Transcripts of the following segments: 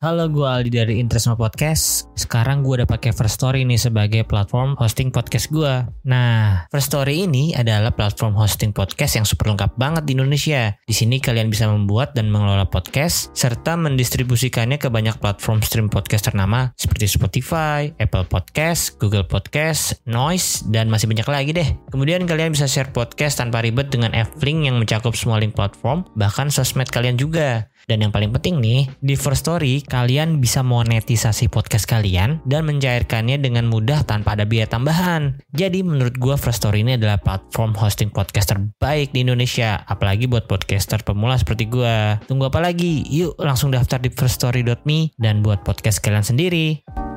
Halo, gue Aldi dari Interestma Podcast. Sekarang gue udah pakai First Story nih sebagai platform hosting podcast gue. Nah, First Story ini adalah platform hosting podcast yang super lengkap banget di Indonesia. Di sini kalian bisa membuat dan mengelola podcast serta mendistribusikannya ke banyak platform stream podcast ternama seperti Spotify, Apple Podcast, Google Podcast, Noise, dan masih banyak lagi deh. Kemudian kalian bisa share podcast tanpa ribet dengan F-Link yang mencakup semua link platform, bahkan sosmed kalian juga. Dan yang paling penting nih, di First Story kalian bisa monetisasi podcast kalian dan mencairkannya dengan mudah tanpa ada biaya tambahan. Jadi menurut gua First Story ini adalah platform hosting podcast terbaik di Indonesia, apalagi buat podcaster pemula seperti gua. Tunggu apa lagi? Yuk langsung daftar di firststory.me dan buat podcast kalian sendiri.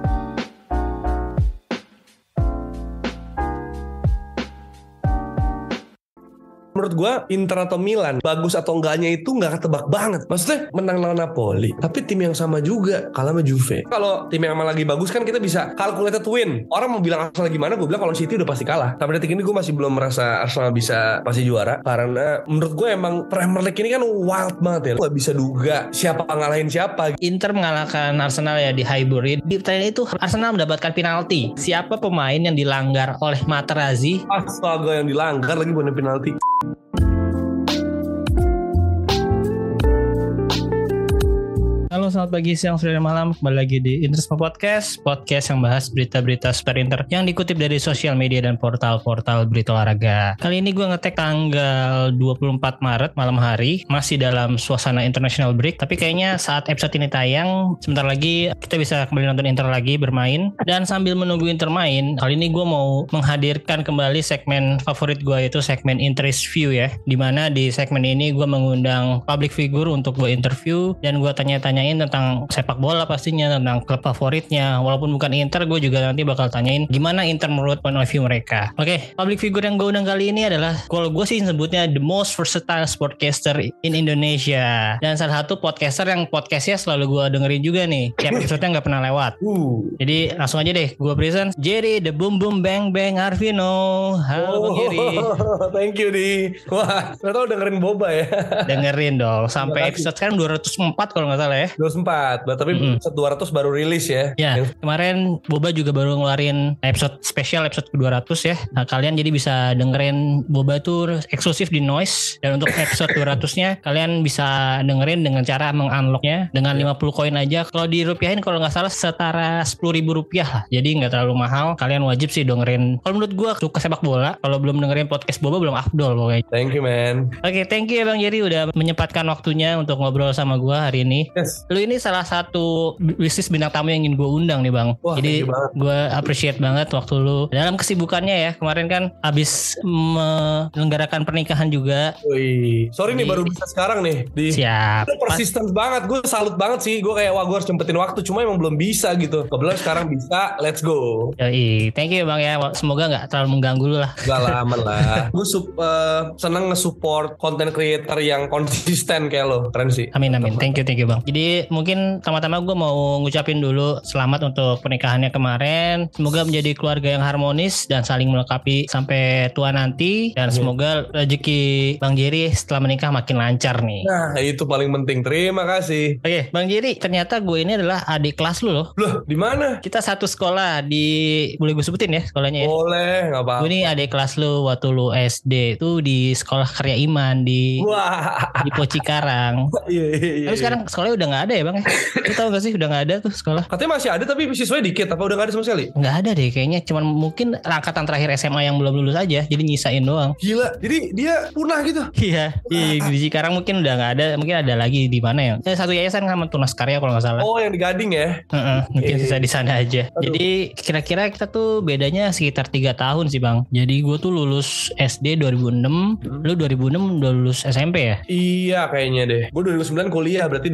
Menurut gue Inter atau Milan bagus atau enggaknya itu nggak ketebak banget. Maksudnya menang lawan Napoli tapi tim yang sama juga kalah sama Juve. Kalau tim yang emang lagi bagus kan kita bisa calculated win. Orang mau bilang Arsenal gimana gue bilang kalau City udah pasti kalah. Sampai detik ini gue masih belum merasa Arsenal bisa pasti juara. Karena menurut gue emang Premier League ini kan wild banget ya. Nggak bisa duga siapa ngalahin siapa. Inter mengalahkan Arsenal ya di Highbury. Di pertandingan itu Arsenal mendapatkan penalti. Siapa pemain yang dilanggar oleh Materazzi? astaga yang dilanggar lagi bukan penalti Thank you. Halo selamat pagi, siang, sore, dan malam. Kembali lagi di Interisma Podcast Podcast yang bahas berita-berita super inter Yang dikutip dari sosial media dan portal-portal berita olahraga. Kali ini gue ngetek tanggal 24 Maret malam hari. Masih dalam suasana international break Tapi kayaknya saat episode ini tayang Sebentar lagi kita bisa kembali nonton Inter lagi bermain. Dan sambil menunggu Inter main Kali ini gue mau menghadirkan kembali segmen favorit gue Yaitu segmen Interest View ya. Di mana di segmen ini gue mengundang public figure untuk gue interview Dan gue tanya-tanyain tentang sepak bola pastinya Tentang klub favoritnya. Walaupun bukan Inter gue juga nanti bakal tanyain Gimana Inter menurut point of view mereka. Oke public figure yang gue undang kali ini adalah Kalau gue sih sebutnya the most versatile sportcaster in Indonesia. Dan salah satu podcaster yang podcastnya selalu gue dengerin juga nih. Tiap episode-nya nggak pernah lewat. Uh. Jadi langsung aja deh gue present Jerry the boom boom bang bang Arvino. Halo Bang Jerry. Oh, thank you di. Wah ternyata lo dengerin Boba ya. Dengerin dong Sampai episode sekarang 204 kalau nggak salah ya 204 tapi Mm-mm. episode 200 baru rilis ya Ya, Yang- kemarin Boba juga baru ngeluarin episode spesial episode ke-200 ya. Nah, kalian jadi bisa dengerin Boba tuh eksklusif di Noise dan untuk episode 200-nya kalian bisa dengerin dengan cara mengunlocknya dengan 50 koin aja. Kalau dirupiahin kalau nggak salah setara 10 ribu rupiah lah. Jadi nggak terlalu mahal. Kalian wajib sih dengerin. Kalau menurut gua suka sepak bola, kalau belum dengerin podcast Boba belum afdol pokoknya. thank you man Oke, thank you ya Bang Jerry udah menyempatkan waktunya untuk ngobrol sama gua hari ini. yes Lu ini salah satu bisnis bintang tamu yang ingin gue undang nih bang. Wah, Jadi gue appreciate banget waktu lu dalam kesibukannya ya kemarin kan abis menyelenggarakan pernikahan juga. Wih. sorry nih Jadi- baru bisa sekarang nih di Siap. Lu persisten banget gue salut banget sih gue kayak wah gue harus sempetin waktu cuma emang belum bisa gitu kebetulan sekarang bisa let's go Yoi, thank you bang ya. Semoga nggak terlalu mengganggu lu lah. Gak lah aman lah Gue sup, eh, seneng nge-support content creator yang konsisten kayak lo Keren sih Amin amin. Thank you thank you bang. Jadi mungkin pertama-tama gue mau ngucapin dulu selamat untuk pernikahannya kemarin. Semoga menjadi keluarga yang harmonis dan saling melengkapi sampai tua nanti. Dan Amin. semoga rezeki bang Jerry setelah menikah makin lancar nih. Nah itu paling penting Terima kasih Oke, Bang Jerry, ternyata gue ini adalah adik kelas lu loh. Loh di mana? Kita satu sekolah di boleh gue sebutin ya sekolahnya ya. Boleh nggak apa Gue ini adik kelas lu waktu lu SD tuh di sekolah Karya Iman di Wah di Pocikarang. Iya iya iya Tapi sekarang sekolahnya udah nggak ada ya bang? Lu tau gak sih udah nggak ada tuh sekolah? Katanya masih ada tapi siswanya dikit Apa udah gak ada sama sekali? Nggak ada deh kayaknya. Cuman mungkin angkatan terakhir SMA yang belum lulus aja. Jadi nyisain doang. Gila Jadi dia punah gitu Iya, di, di Cikarang mungkin udah nggak ada. Mungkin ada lagi di mana ya? Eh, satu yayasan sama Tunas Karya kalau nggak salah. Oh yang di Gading ya Heeh, mungkin sisa di sana aja. Aduh. Jadi kira-kira kita tuh bedanya sekitar tiga tahun sih bang. Jadi gue tuh lulus SD 2006, Hmm. lu 2006 udah lulus SMP ya? Iya kayaknya deh Gue 2009 kuliah berarti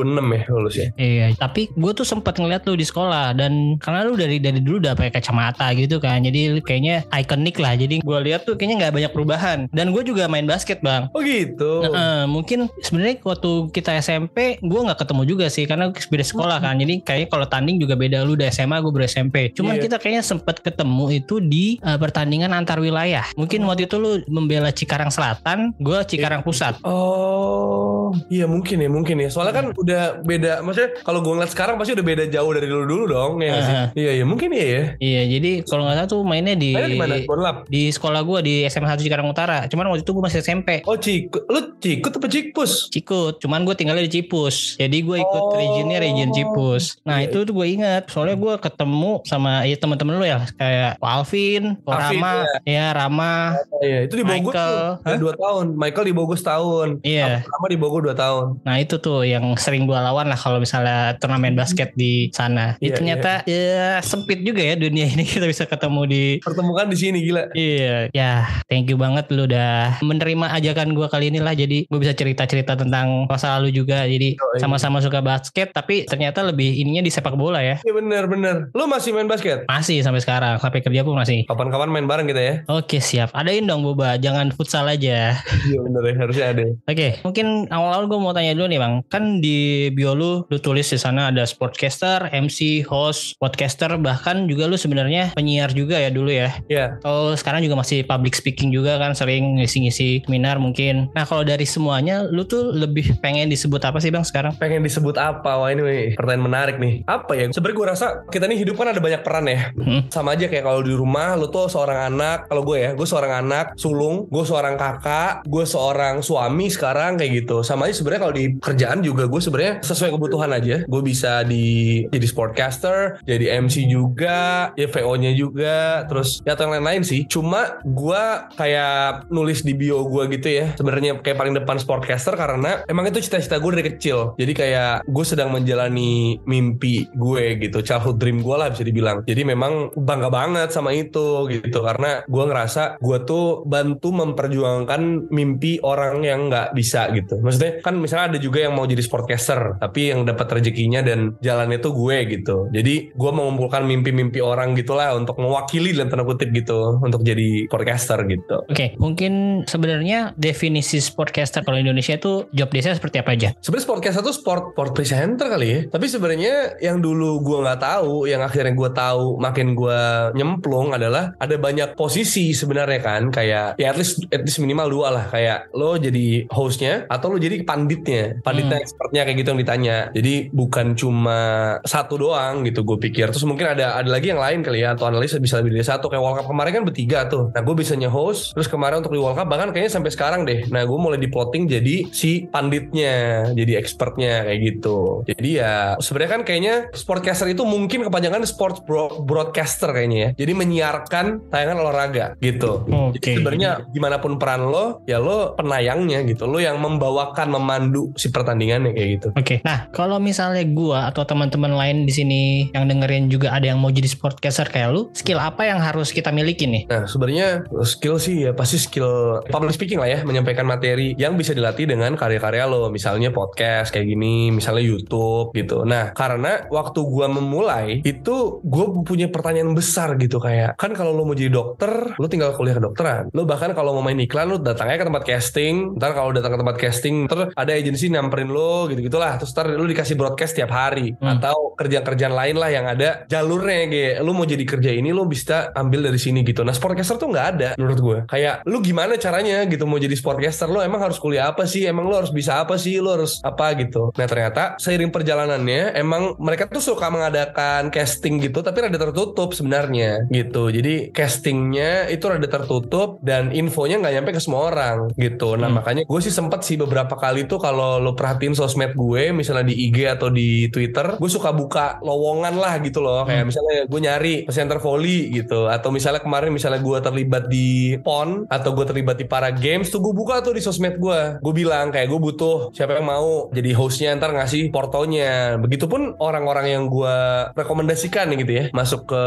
2006 ya lulus ya Iya, tapi gue tuh sempat ngeliat lu di sekolah dan karena lu dari dari dulu udah pakai kacamata gitu kan, jadi kayaknya ikonik lah. Jadi gue lihat tuh kayaknya nggak banyak perubahan. Dan gue juga main basket bang. Oh gitu Nah, eh, mungkin sebenarnya waktu kita SMP gue nggak ketemu juga sih karena beda sekolah kan. Jadi kayaknya kalau tanding juga beda lu udah SMA gue baru SMP. Cuman Iya. kita kayaknya sempat ketemu itu di eh, pertandingan antar wilayah. Mungkin waktu itu lu membela Cikarang Selatan, gue Cikarang Pusat. Oh, iya mungkin ya, mungkin ya. Soalnya kan udah beda maksudnya kalau gue ngeliat sekarang pasti udah beda jauh dari dulu dulu dong ya nggak sih? Iya iya mungkin iya ya Iya, jadi kalau nggak salah tuh mainnya di Mainnya di mana Bonlap di sekolah gue di SMA 1 Cikarang Utara. Cuman waktu itu gue masih SMP. oh Cikut lu Cikut apa Cikpus Cikut, cuman gue tinggalnya di Cipus. Jadi gue ikut Oh. regionnya region Cipus. Nah Iya, itu tuh gue ingat, soalnya gue ketemu sama ya teman-teman lu ya, kayak Alvin, Rama, ya Rama, Oh, iya itu di Bogor Michael. tuh Hah? dua tahun Michael di Bogor setahun Iya. sama di Bogor dua tahun Nah itu tuh yang sering gue lawan lah kalau misalnya turnamen basket di sana. Iya, Itu ternyata ya sempit juga ya dunia ini kita bisa ketemu di pertemukan di sini gila Iya, ya thank you banget lu udah menerima ajakan gue kali ini lah. Jadi gue bisa cerita-cerita tentang masa lalu juga. Jadi Oh, iya. sama-sama suka basket, tapi ternyata lebih ininya di sepak bola ya. Iya bener bener Lu masih main basket? Masih sampai sekarang, sampai kerja pun masih. Kapan-kapan main bareng kita ya Oke siap, adain dong Boba, jangan futsal aja. Iya bener ya harusnya ada Oke, mungkin awal-awal gue mau tanya dulu nih bang, kan di bio lu, lu tulis di sana ada sportcaster, MC, host, podcaster, bahkan juga lu sebenarnya penyiar juga ya dulu ya. Iya Atau sekarang juga masih public speaking juga kan sering ngisi-ngisi seminar mungkin. Nah kalau dari semuanya lu tuh lebih pengen disebut apa sih bang sekarang? pengen disebut apa? Wah ini wih, pertanyaan menarik nih. Apa ya? Sebenarnya gue rasa kita nih hidup kan ada banyak peran ya. Hmm. Sama aja kayak kalau di rumah lu tuh seorang anak. Kalau gue ya, gue seorang anak sulung, gue seorang kakak, gue seorang suami sekarang kayak gitu. Sama aja sebenarnya kalau di kerjaan juga gue sebenarnya sesuai kebutuhan aja. Gue bisa di jadi sportcaster, jadi MC juga, ya VO-nya juga, terus ya atau yang lain-lain sih. Cuma gue kayak nulis di bio gue gitu ya. Sebenarnya kayak paling depan sportcaster karena emang itu cita-cita gue dari kecil. Jadi kayak gue sedang menjalani mimpi gue gitu, childhood dream gue lah bisa dibilang. Jadi memang bangga banget sama itu gitu karena gue ngerasa gue tuh bantu memperjuangkan mimpi orang yang nggak bisa gitu. Maksudnya kan misalnya ada juga yang mau jadi sportcaster tapi yang dapat rezekinya dan jalannya tuh gue gitu. Jadi gue mengumpulkan mimpi-mimpi orang gitulah untuk mewakili dalam tanda kutip gitu untuk jadi podcaster gitu. Oke, mungkin sebenarnya definisi sportcaster kalau Indonesia itu job desk seperti apa aja? Sebenarnya sportcaster tuh sport sport presenter kali ya. Tapi sebenarnya yang dulu gue nggak tahu, yang akhirnya gue tahu makin gue nyemplung adalah ada banyak posisi sebenarnya kan. Kayak ya at least at least minimal dua lah. Kayak lo jadi hostnya atau lo jadi panditnya, panditnya expertnya kayak gitu yang ditanya. Jadi bukan cuma satu doang gitu gue pikir. Terus mungkin ada ada lagi yang lain kali ya atau analis bisa lebih dari satu. Kayak World Cup kemarin kan bertiga tuh. Nah gue bisanya host. Terus kemarin untuk di World Cup bahkan kayaknya sampai sekarang deh. Nah gue mulai diplotting jadi si panditnya, jadi expertnya kayak gitu. Jadi ya sebenarnya kan kayaknya sportcaster itu mungkin kepanjangan sports bro- broadcaster kayaknya ya. Jadi menyiarkan tayangan olahraga gitu. Oke. Jadi sebenarnya gimana pun peran lo, ya lo penayangnya gitu. Lo yang membawakan, memandu si pertandingannya kayak gitu. Oke. Nah, kalau misalnya gua atau teman-teman lain di sini yang dengerin juga ada yang mau jadi sportcaster kayak lu, skill apa yang harus kita miliki nih? Nah sebenarnya skill sih ya pasti skill public speaking lah ya menyampaikan materi yang bisa dilatih dengan karya-karya lo misalnya podcast kayak gini misalnya YouTube gitu. Nah karena waktu gua memulai itu gue punya pertanyaan besar gitu kayak kan kalau lo mau jadi dokter lo tinggal kuliah kedokteran. Lo bahkan kalau mau main iklan lo datangnya ke tempat casting. Ntar kalau datang ke tempat casting terus ada agensi nyamperin lo gitu gitulah. Terus ntar lo dikasih broadcast tiap hari Hmm. atau kerjaan-kerjaan lain lah yang ada jalurnya kayak lu mau jadi kerja ini lu bisa ambil dari sini gitu. Nah sportcaster tuh nggak ada menurut gue. Kayak lu gimana caranya gitu mau jadi sportcaster lu emang harus kuliah apa sih? Emang lu harus bisa apa sih? Lu harus apa gitu. Nah ternyata seiring perjalanannya emang mereka tuh suka mengadakan casting gitu tapi rada tertutup sebenarnya gitu. Jadi castingnya itu rada tertutup dan infonya nggak nyampe ke semua orang gitu. Nah Hmm. makanya gue sih sempet sih beberapa kali tuh kalau lo perhatiin sosmed gue misalnya di IG atau di Twitter gue suka buka lowongan lah gitu loh. Kayak Hmm. misalnya gue nyari center volley gitu. Atau misalnya kemarin misalnya gue terlibat di PON atau gue terlibat di para games tuh gue buka tuh di sosmed gue. Gue bilang kayak gue butuh siapa yang mau jadi hostnya ntar ngasih portonya. Begitupun orang-orang yang gue rekomendasikan gitu ya. Masuk ke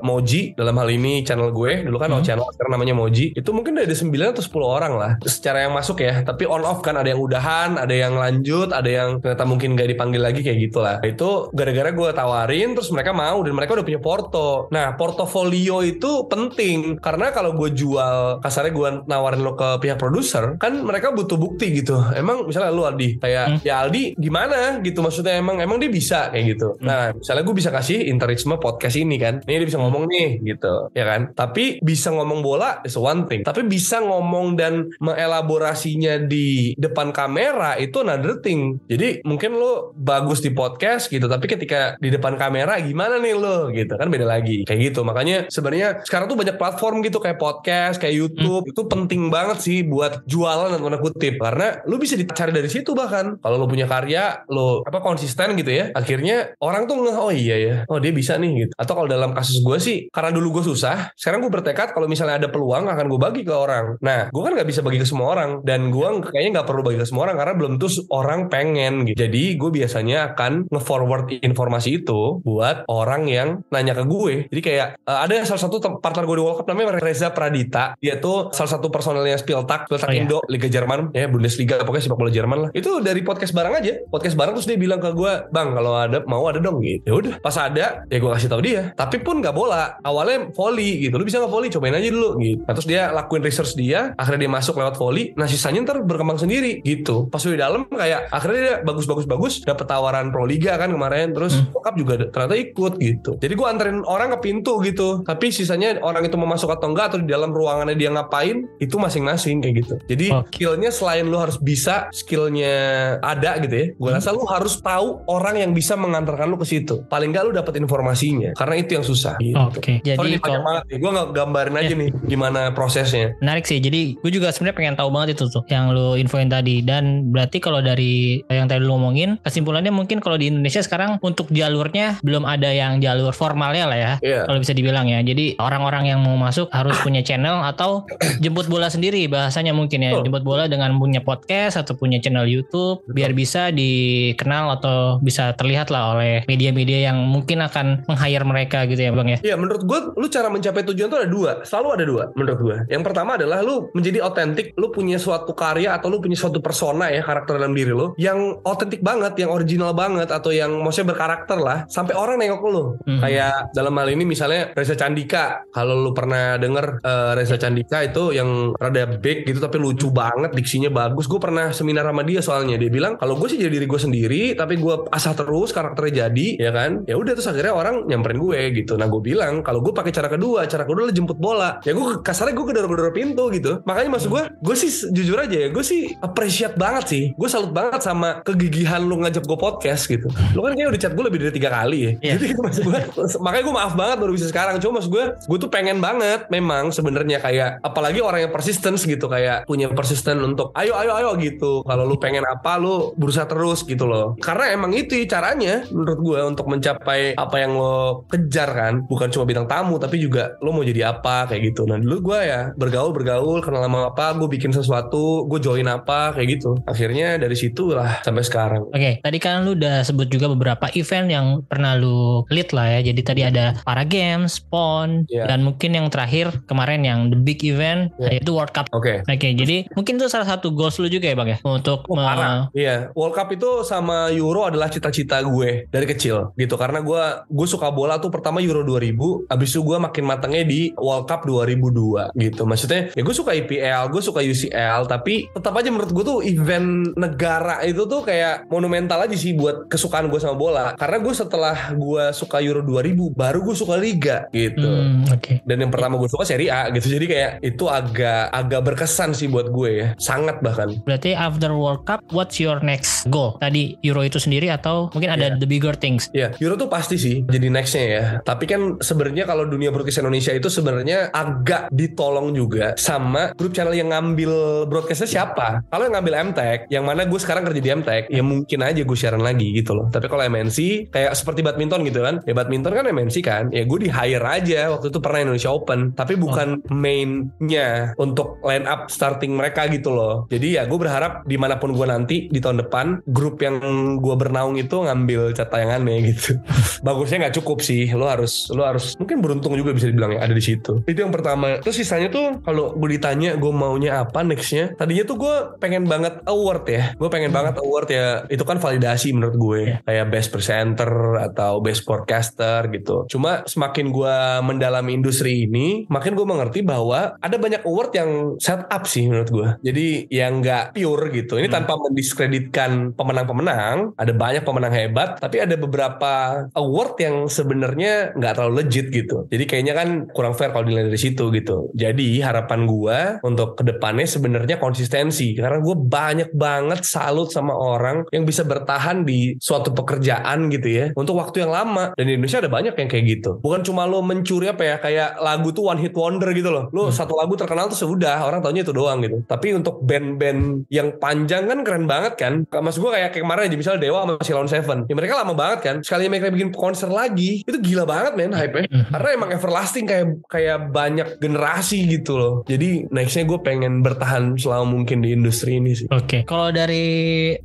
Moji dalam hal ini channel gue. Dulu kan Hmm. channel sekarang namanya Moji. Itu mungkin dari 9 atau 10 orang lah. Secara yang masuk ya. Tapi on off kan ada yang udahan ada yang lanjut ada yang ternyata mungkin gak dipanggil lagi kayak gitulah. Itu gara-gara gue tawarin terus mereka mau dan mereka udah punya porto. Nah portofolio itu penting karena kalau gue jual kasarnya gue nawarin lo ke pihak produser kan mereka butuh bukti gitu. Emang misalnya lu Aldi kayak Hmm. ya Aldi gimana? gitu maksudnya emang emang dia bisa kayak gitu. Hmm. nah misalnya gue bisa kasih interisme podcast ini kan. Ini dia bisa ngomong nih gitu ya kan. Tapi bisa ngomong bola is one thing. Tapi bisa ngomong dan mengelaborasinya di depan kamera itu another thing jadi mungkin lu bagus di podcast gitu, tapi ketika di depan kamera gimana nih lu gitu kan beda lagi kayak gitu. Makanya sebenarnya sekarang tuh banyak platform gitu kayak podcast, kayak YouTube itu penting banget sih buat jualan dan tanda kutip karena lu bisa dicari dari situ bahkan kalau lu punya karya, lu apa konsisten gitu ya, akhirnya orang tuh ngeh oh iya ya, oh dia bisa nih gitu. Atau kalau dalam kasus gue sih karena dulu gue susah, sekarang gue bertekad kalau misalnya ada peluang akan gue bagi ke orang. Nah, gue kan nggak bisa bagi ke semua orang dan gue kayaknya nggak perlu bagi ke semua orang karena belum tuh orang pengen gitu. Jadi gue biasanya akan nge-forward informasi itu buat orang yang nanya ke gue. Jadi kayak uh, ada salah satu partner gue di World Cup namanya Reza Pradita. Dia tuh salah satu personelnya Spieltag, Spieltag Oh, iya. Indo, Liga Jerman, ya Bundesliga, pokoknya sepak bola Jerman lah. Itu dari podcast bareng aja, podcast bareng terus dia bilang ke gue, bang kalau ada mau ada dong gitu. Ya udah, pas ada ya gue kasih tahu dia. Tapi pun nggak bola, awalnya volley gitu. Lu bisa nggak volley? Cobain aja dulu gitu. Nah, terus dia lakuin research dia, akhirnya dia masuk lewat volley. Nah sisanya ntar berkembang sendiri gitu. Pas udah di dalam kayak akhirnya dia bagus-bagus-bagus, dapet tawaran pro liga kan kemarin. Terus Hmm. bokap juga ternyata ikut gitu. Jadi gue anterin orang ke pintu gitu. Tapi sisanya orang itu mau masuk atau enggak atau di dalam ruangannya dia ngapain itu masing-masing kayak gitu. Jadi Oke. skillnya selain lu harus bisa, skillnya ada gitu ya. Gue rasa lu harus tahu orang yang bisa mengantarkan lu ke situ. Paling enggak lu dapat informasinya. Karena itu yang susah. Gitu. Oke, jadi Sorry nih, banyak kalau- banget nih. Gue nggak gambarin aja nih gimana prosesnya. Menarik sih. Jadi gue juga sebenarnya pengen tahu banget itu tuh yang lu infoin tadi. Dan berarti kalau dari yang tadi lu ngomongin, kesimpulannya mungkin kalau di Indonesia sekarang untuk jalurnya belum ada yang jalur formalnya lah ya. Iya. Kalau bisa dibilang ya. Jadi orang-orang yang mau masuk harus punya channel atau jemput bola sendiri bahasanya mungkin ya. Betul. Jemput bola dengan punya podcast atau punya channel YouTube biar bisa dikenal atau bisa terlihat lah oleh media-media yang mungkin akan meng-hire mereka gitu ya Bang ya. Iya menurut gue lu cara mencapai tujuan tuh ada dua Selalu ada dua menurut gue Yang pertama adalah lu menjadi otentik Lu punya suatu karya atau lu punya suatu persona ya Karakter dalam diri lu Yang otentik banget Yang original banget Atau yang maksudnya berkarakter lah Sampai orang nengok lu. Mhm. Kayak dalam hal ini misalnya Reza Candika. Kalau lu pernah denger eh, Reza Candika itu yang rada big gitu Tapi lucu banget Diksinya bagus. Gue pernah seminar sama dia soalnya. Dia bilang kalau gue sih jadi diri gue sendiri Tapi gue asah terus karakternya jadi Ya kan? Ya udah terus akhirnya orang nyamperin gue gitu. Nah gue bilang kalau gue pakai cara kedua Cara kedua lu jemput bola. Ya gue kasarnya gue gedor-gedor pintu gitu. Makanya maksud gue Gue sih jujur aja ya Gue sih appreciate banget sih. Gue salut banget sama kegigihan lu ngajak gue podcast gitu. Lu kan kayaknya udah chat gue lebih dari tiga kali ya. Iya. Jadi maksud gue Makanya gue maaf banget baru bisa sekarang. Cuma maksud gue Gue tuh pengen banget Memang sebenarnya kayak Apalagi orang yang persistence gitu Kayak punya persisten untuk Ayo ayo ayo gitu. Kalau lu pengen apa Lu berusaha terus gitu loh. Karena emang itu caranya Menurut gue Untuk mencapai Apa yang lo kejar kan. Bukan cuma bintang tamu Tapi juga Lo mau jadi apa Kayak gitu. Nah dulu gue ya Bergaul bergaul Kenal sama apa Gue bikin sesuatu Gue join apa Kayak gitu. Akhirnya dari situ lah Sampai sekarang Oke, tadi kan lu udah sebut juga beberapa event yang pernah lu lead lah ya. Jadi tadi ada Para Games, PON, Iya. dan mungkin yang terakhir kemarin yang the big event Iya. yaitu World Cup. Oke Oke, jadi mungkin itu salah satu goals lu juga ya Bang ya untuk Oh, parah. Iya, World Cup itu sama Euro adalah cita-cita gue dari kecil gitu karena gue gue suka bola tuh pertama Euro 2000, abis itu gue makin matangnya di World Cup 2002 gitu. Maksudnya ya gue suka IPL, gue suka UCL, tapi tetap aja menurut gue tuh event negara itu tuh kayak monumental aja sih buat kesukaan gue sama bola. Karena gue setelah gue suka Euro 2000, baru gue suka Liga gitu. Hmm, oke. Dan yang pertama gue suka Serie A gitu. Jadi kayak itu agak agak berkesan sih buat gue ya. Sangat bahkan. Berarti after World Cup, what's your next goal? Tadi Euro itu sendiri atau mungkin ada Iya. the bigger things? Ya, Euro tuh pasti sih jadi nextnya ya. Tapi kan sebenarnya kalau dunia broadcast Indonesia itu sebenarnya agak ditolong juga sama grup channel yang ngambil broadcastnya siapa. Kalau yang ngambil MTech, yang mana gue sekarang kerja di MTech, ya mungkin aja gue siaran lagi gitu loh. Tapi kalau MNC kayak seperti badminton gitu kan, ya badminton kan MNC kan, ya gue di hire aja waktu itu pernah Indonesia Open, tapi bukan mainnya untuk line up starting mereka gitu loh. Jadi ya gue berharap di mana pun gue nanti di tahun depan grup yang gue bernaung itu ngambil cat tayangannya gitu. Bagusnya nggak cukup sih, lo harus lo harus mungkin beruntung juga bisa dibilang ya ada di situ. Itu yang pertama. Terus sisanya tuh kalau gue ditanya gue maunya apa nextnya, tadinya tuh gue pengen banget award ya. Gue pengen banget award ya. Itu kan validasi menurut gue Iya. kayak best presenter atau best podcaster gitu. Cuma semakin gue mendalami industri ini, makin gue mengerti bahwa ada banyak award yang set up sih menurut gue. Jadi yang nggak pure gitu. Ini Hmm. tanpa mendiskreditkan pemenang-pemenang. Ada banyak pemenang hebat, tapi ada beberapa award yang sebenarnya nggak terlalu legit gitu. Jadi kayaknya kan kurang fair kalau dilihat dari situ gitu. Jadi harapan gue untuk ke depannya sebenarnya konsistensi. Karena gue banyak banget salut sama orang yang bisa bertahan di suatu pekerjaan gitu ya untuk waktu yang lama. Dan di Indonesia ada banyak yang kayak gitu. Bukan cuma lo mencuri apa ya kayak lagu tuh one hit wonder gitu loh. Lo Hmm. satu lagu terkenal tuh sudah orang taunya itu doang gitu. Tapi untuk band-band yang panjang kan keren banget kan. Mas gue kayak, kayak kemarin aja misalnya Dewa sama Silon Seven. Ya mereka lama banget kan. Sekali mereka bikin konser lagi itu gila banget men hype Mhm. karena emang everlasting kayak kayak banyak generasi gitu loh. Jadi nextnya gue pengen bertahan selama mungkin di industri ini sih. Oke, kalau dari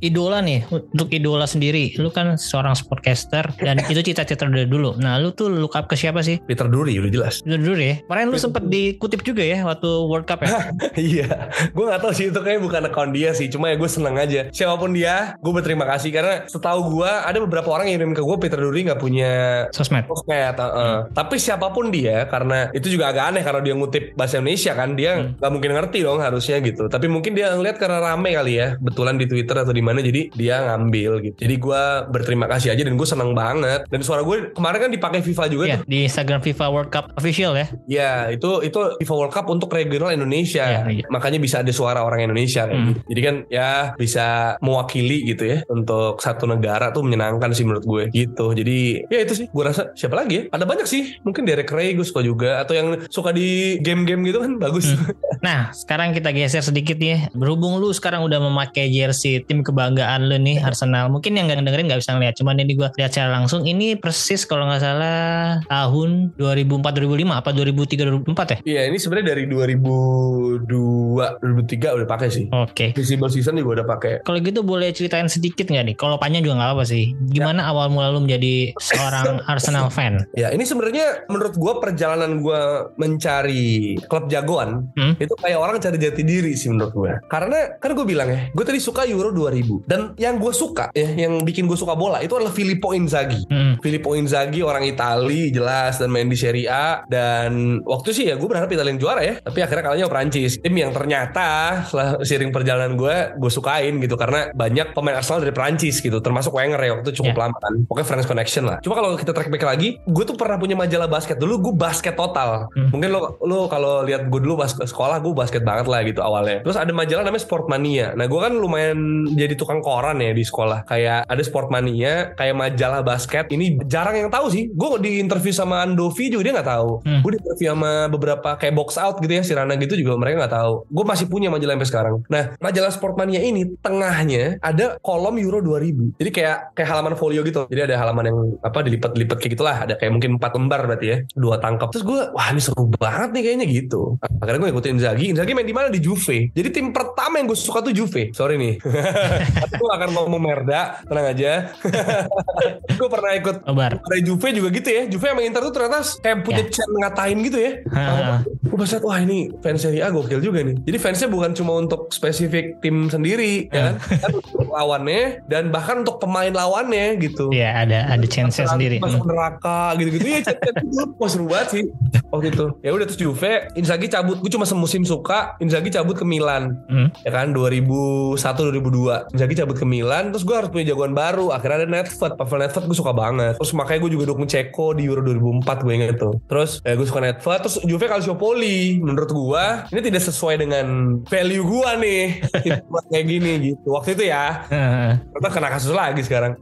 idola nih, untuk idola sendiri, lu kan seorang sportcaster dan itu cita-cita dari dulu. Nah, lu tuh look up ke siapa sih? Peter Duri udah jelas Itu dulu ya. Kemarin lu sempet dikutip juga ya waktu World Cup ya. Iya, gue gak tahu sih itu kayaknya bukan account dia sih. Cuma ya gue seneng aja. Siapa pun dia, gue berterima kasih karena setahu gue ada beberapa orang yang ngirim ke gue Peter Duri nggak punya Sosmed. sosmed. uh, uh. Tapi siapa pun dia, karena itu juga agak aneh kalau dia ngutip bahasa Indonesia kan, dia Hmm. nggak mungkin ngerti dong harusnya gitu. Tapi mungkin dia ngeliat karena rame kali ya, betulan di Twitter atau di mana, jadi dia ngambil gitu. Jadi gue berterima kasih aja dan gue seneng banget. Dan suara gue kemarin kan dipakai FIFA juga tuh. di Instagram FIFA World Cup official ya. Ya, itu itu FIFA World Cup untuk regional Indonesia. Iya, iya. Makanya bisa ada suara orang Indonesia Hmm. gitu. Jadi kan ya bisa mewakili gitu ya untuk satu negara tuh menyenangkan sih menurut gue gitu. Jadi ya itu sih gue rasa siapa lagi ya? Ada banyak sih. Mungkin Derek Ray gue suka juga atau yang suka di game-game gitu kan bagus. Hmm. Nah, sekarang kita geser sedikit nih. Berhubung lu sekarang udah memakai jersey tim kebanggaan lu nih Arsenal. Mungkin yang nggak dengerin nggak bisa ngeliat. Cuman ini gua lihat secara langsung. Ini persis kalau nggak salah tahun 2004-2005 apa 2003-2004 ya? Iya, ini sebenarnya dari 2002 2003 udah pakai sih. Oke. Visible season juga udah pakai. Kalau gitu boleh ceritain sedikit nggak nih? Kalau panjang juga nggak apa sih. Gimana awal mula lu menjadi seorang Arsenal fan? Ya, ini sebenarnya menurut gue perjalanan gue mencari klub jagoan Hmm? itu kayak orang cari jati diri sih menurut gue. Karena kan gue bilang ya, gue tadi suka Euro 2000 dan yang gue suka ya, yang bikin gue suka bola itu adalah Filippo Inzaghi. Hmm. Filippo Inzaghi orang Itali jelas dan main di Serie A. Dan waktu sih ya gue berharap Italia yang juara ya. Tapi akhirnya kalahnya Prancis. Tim yang ternyata setelah sering perjalanan gue gue sukain gitu. Karena banyak pemain Arsenal dari Prancis gitu. Termasuk Wenger ya waktu cukup Ya. lama kan. Pokoknya French Connection lah. Cuma kalau kita track back lagi gue tuh pernah punya majalah basket. Dulu gue basket total. Hmm. mungkin lo lo kalau lihat gue dulu basket sekolah gue basket banget lah gitu awalnya. Terus ada majalah namanya Sportmania. Nah gue kan lumayan jadi tukang koran ya di sekolah. Kayak ada Sportmania kayak majalah basket. Ini jarang yang tahu sih. Gue di interview sama Andovi juga dia nggak tahu. Hmm. gue di interview sama beberapa kayak box out gitu ya Sirana gitu juga mereka nggak tahu. Gue masih punya majalah sampai sekarang. Nah majalah Sportmania ini tengahnya ada kolom Euro 2000 jadi kayak kayak halaman folio gitu. Jadi ada halaman yang apa dilipat-lipat kayak gitulah. Ada kayak mungkin empat lembar berarti ya. Dua tangkap terus gue wah ini seru banget nih kayaknya gitu. Akhirnya gue ikutin Inzaghi. Inzaghi main di mana di Juve. Jadi tim pertama yang gue suka tuh Juve. Sorry nih tapi gue gak akan ngomong merda tenang aja. Gue pernah ikut Obar. dari Juve juga gitu ya. Juve sama Inter tuh ternyata kayak punya Ya. chat ngatain gitu ya. Gue pas liat wah ini fans Serie A gokil juga nih. Jadi fansnya bukan cuma untuk spesifik tim sendiri ya kan? Kan untuk lawannya dan bahkan untuk pemain lawannya gitu. Iya ada ada chance sendiri. masuk Hmm. neraka gitu-gitu. Ya chat-chat wah seru banget sih waktu itu. Ya udah terus Juve Inzaghi cabut. Gue cuma semusim suka Inzaghi cabut ke Milan. Hmm. ya kan 2001 2002 Inzaghi cabut ke Milan terus gue harus punya jagoan baru. Akhirnya ada Nedved Pavel Nedved gue suka banget. Terus makanya gue juga dukung Ceko di Euro 2004 gue inget tuh. Terus ya gue suka Nedved terus Juve Calciopoli menurut gue ini tidak sesuai dengan value gue nih. Buat kayak gini gitu. Waktu itu ya. Ternyata kena kasus lagi sekarang.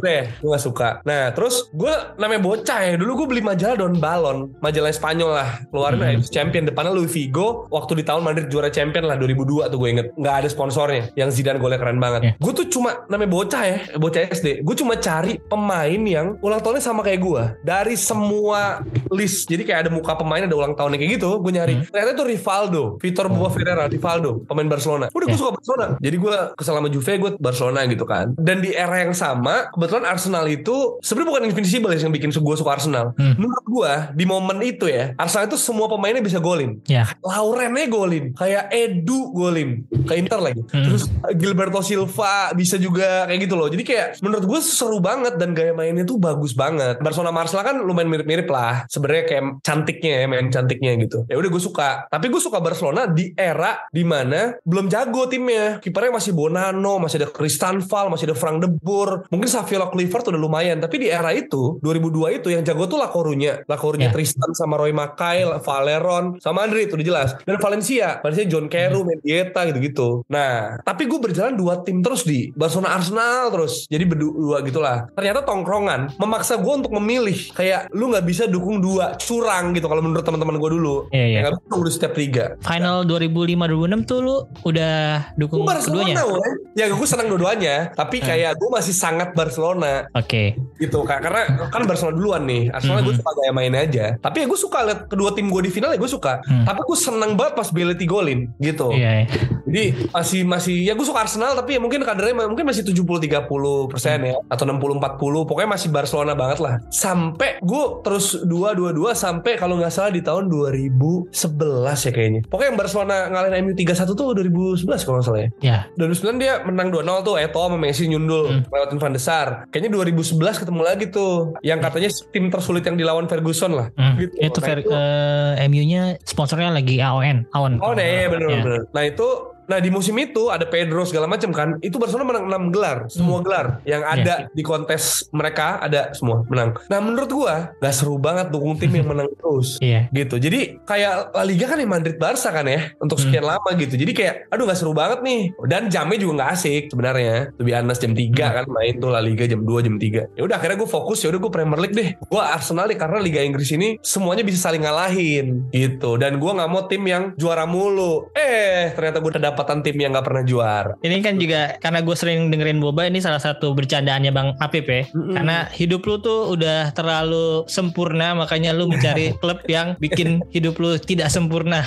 Gue gue gak suka. Nah terus gue namanya bocah ya. Dulu gue beli majalah Don Balon Majalah Spanyol lah. Keluarin Hmm. Champion. Depannya Louis Figo Waktu di tahun Madrid juara champion lah 2002 tuh gue inget. Gak ada sponsornya. Yang Zidane golnya keren banget. Yeah. Gue tuh cuma namanya bocah ya Bocah SD Gue cuma cari pemain yang Ulang tahunnya sama kayak gue Dari semua list. Jadi kayak ada muka pemain Ada ulang tahunnya kayak gitu Gue nyari. Ternyata itu Rivaldo Vitor Boa Ferreira Rivaldo Pemain Barcelona. Udah gue Yeah. suka Barcelona. Jadi gue kesel sama Juve Gue Barcelona gitu kan. Dan di era yang sama Kebetulan Arsenal itu sebenarnya bukan invincible ya Yang bikin gue suka Arsenal. Hmm. Menurut gue Di momen itu ya Arsenal itu semua pemainnya bisa golin. Ya. Laurennya golin. Kayak Edu golin. Ke Inter lagi. Hmm. Terus Gilberto Silva bisa juga kayak gitu loh. Jadi kayak menurut gue seru banget dan gaya mainnya tuh bagus banget. Barcelona Marsala kan lumayan mirip-mirip lah. Sebenarnya kayak cantiknya ya, main cantiknya gitu. Ya udah gue suka. Tapi gue suka Barcelona di era di mana belum jago timnya. Kipernya masih Bonano, masih ada Tristan Val, masih ada Frank de Boer. Mungkin Savio Clifford udah lumayan. Tapi di era itu, 2002 itu yang jago tuh Lakorunya. Lakorunya yeah. Tristan sama Roy Makail, Valeron, sama Andre itu udah jelas. Dan Valencia, Valencia John Carew, hmm. Mendieta gitu-gitu. Nah, tapi gue berjalan 2 tim terus di Barcelona Arsenal terus. Jadi berdua gitulah. Ternyata tongkrongan memaksa gue untuk memilih. Kayak lu nggak bisa dukung dua curang gitu kalau menurut teman-teman gue dulu. Iya. Yeah, yeah. nggak bisa dukung setiap liga. Final 2005-2006 tuh lu udah dukung Barcelona, keduanya? Kan? ya gue senang dua-duanya. Tapi hmm. kayak gue masih sangat Barcelona. Oke. Gitu kak. Karena kan Barcelona duluan nih. Arsenal gue hmm. suka gaya main aja. Tapi ya gue suka liat kedua tim gue di final ya gue suka. Hmm. Tapi gue seneng banget pas Belletti golin gitu. Iya, iya. Jadi masih masih ya gue suka Arsenal tapi ya mungkin kadernya mungkin masih 70-30 persen ya atau 60-40 pokoknya masih Barcelona banget lah sampai gue terus dua dua dua sampai kalau nggak salah di tahun 2011 ya kayaknya pokoknya yang Barcelona ngalahin MU 3-1 tuh 2011 kalau nggak salah ya Ya. 2009 dia menang 2-0 tuh Eto sama Messi nyundul Hmm. lewatin Van de Sar. Kayaknya 2011 ketemu lagi tuh yang katanya tim tersulit yang dilawan Ferguson lah. Hmm. Gitu. Itu Nah, itu- eh, MU-nya sponsornya lagi AON. Aon. Oh nah, iya bener, Ya. bener. Nah itu Nah di musim itu ada Pedro segala macam kan. Itu Barcelona menang 6 gelar, semua gelar. Yang ada di kontes mereka ada semua menang. Nah menurut gua nggak seru banget dukung tim yang menang terus. Iya. gitu. Jadi kayak La Liga kan yang Madrid Barca kan ya untuk sekian lama gitu. Jadi kayak aduh nggak seru banget nih. Dan jamnya juga nggak asik sebenarnya. Lebih anas jam 3 kan main tuh La Liga jam 2 jam 3 ya udah akhirnya gue fokus ya udah gue Premier League deh. Gue Arsenal deh karena Liga Inggris ini semuanya bisa saling ngalahin gitu. Dan gue nggak mau tim yang juara mulu. Eh ternyata gue kedapatan tim yang nggak pernah juara Ini kan juga karena gue sering dengerin Boba ini salah satu bercandaannya Bang Apip ya. Mm-mm. Karena hidup lu tuh udah terlalu sempurna makanya lu mencari klub yang bikin hidup lu tidak sempurna.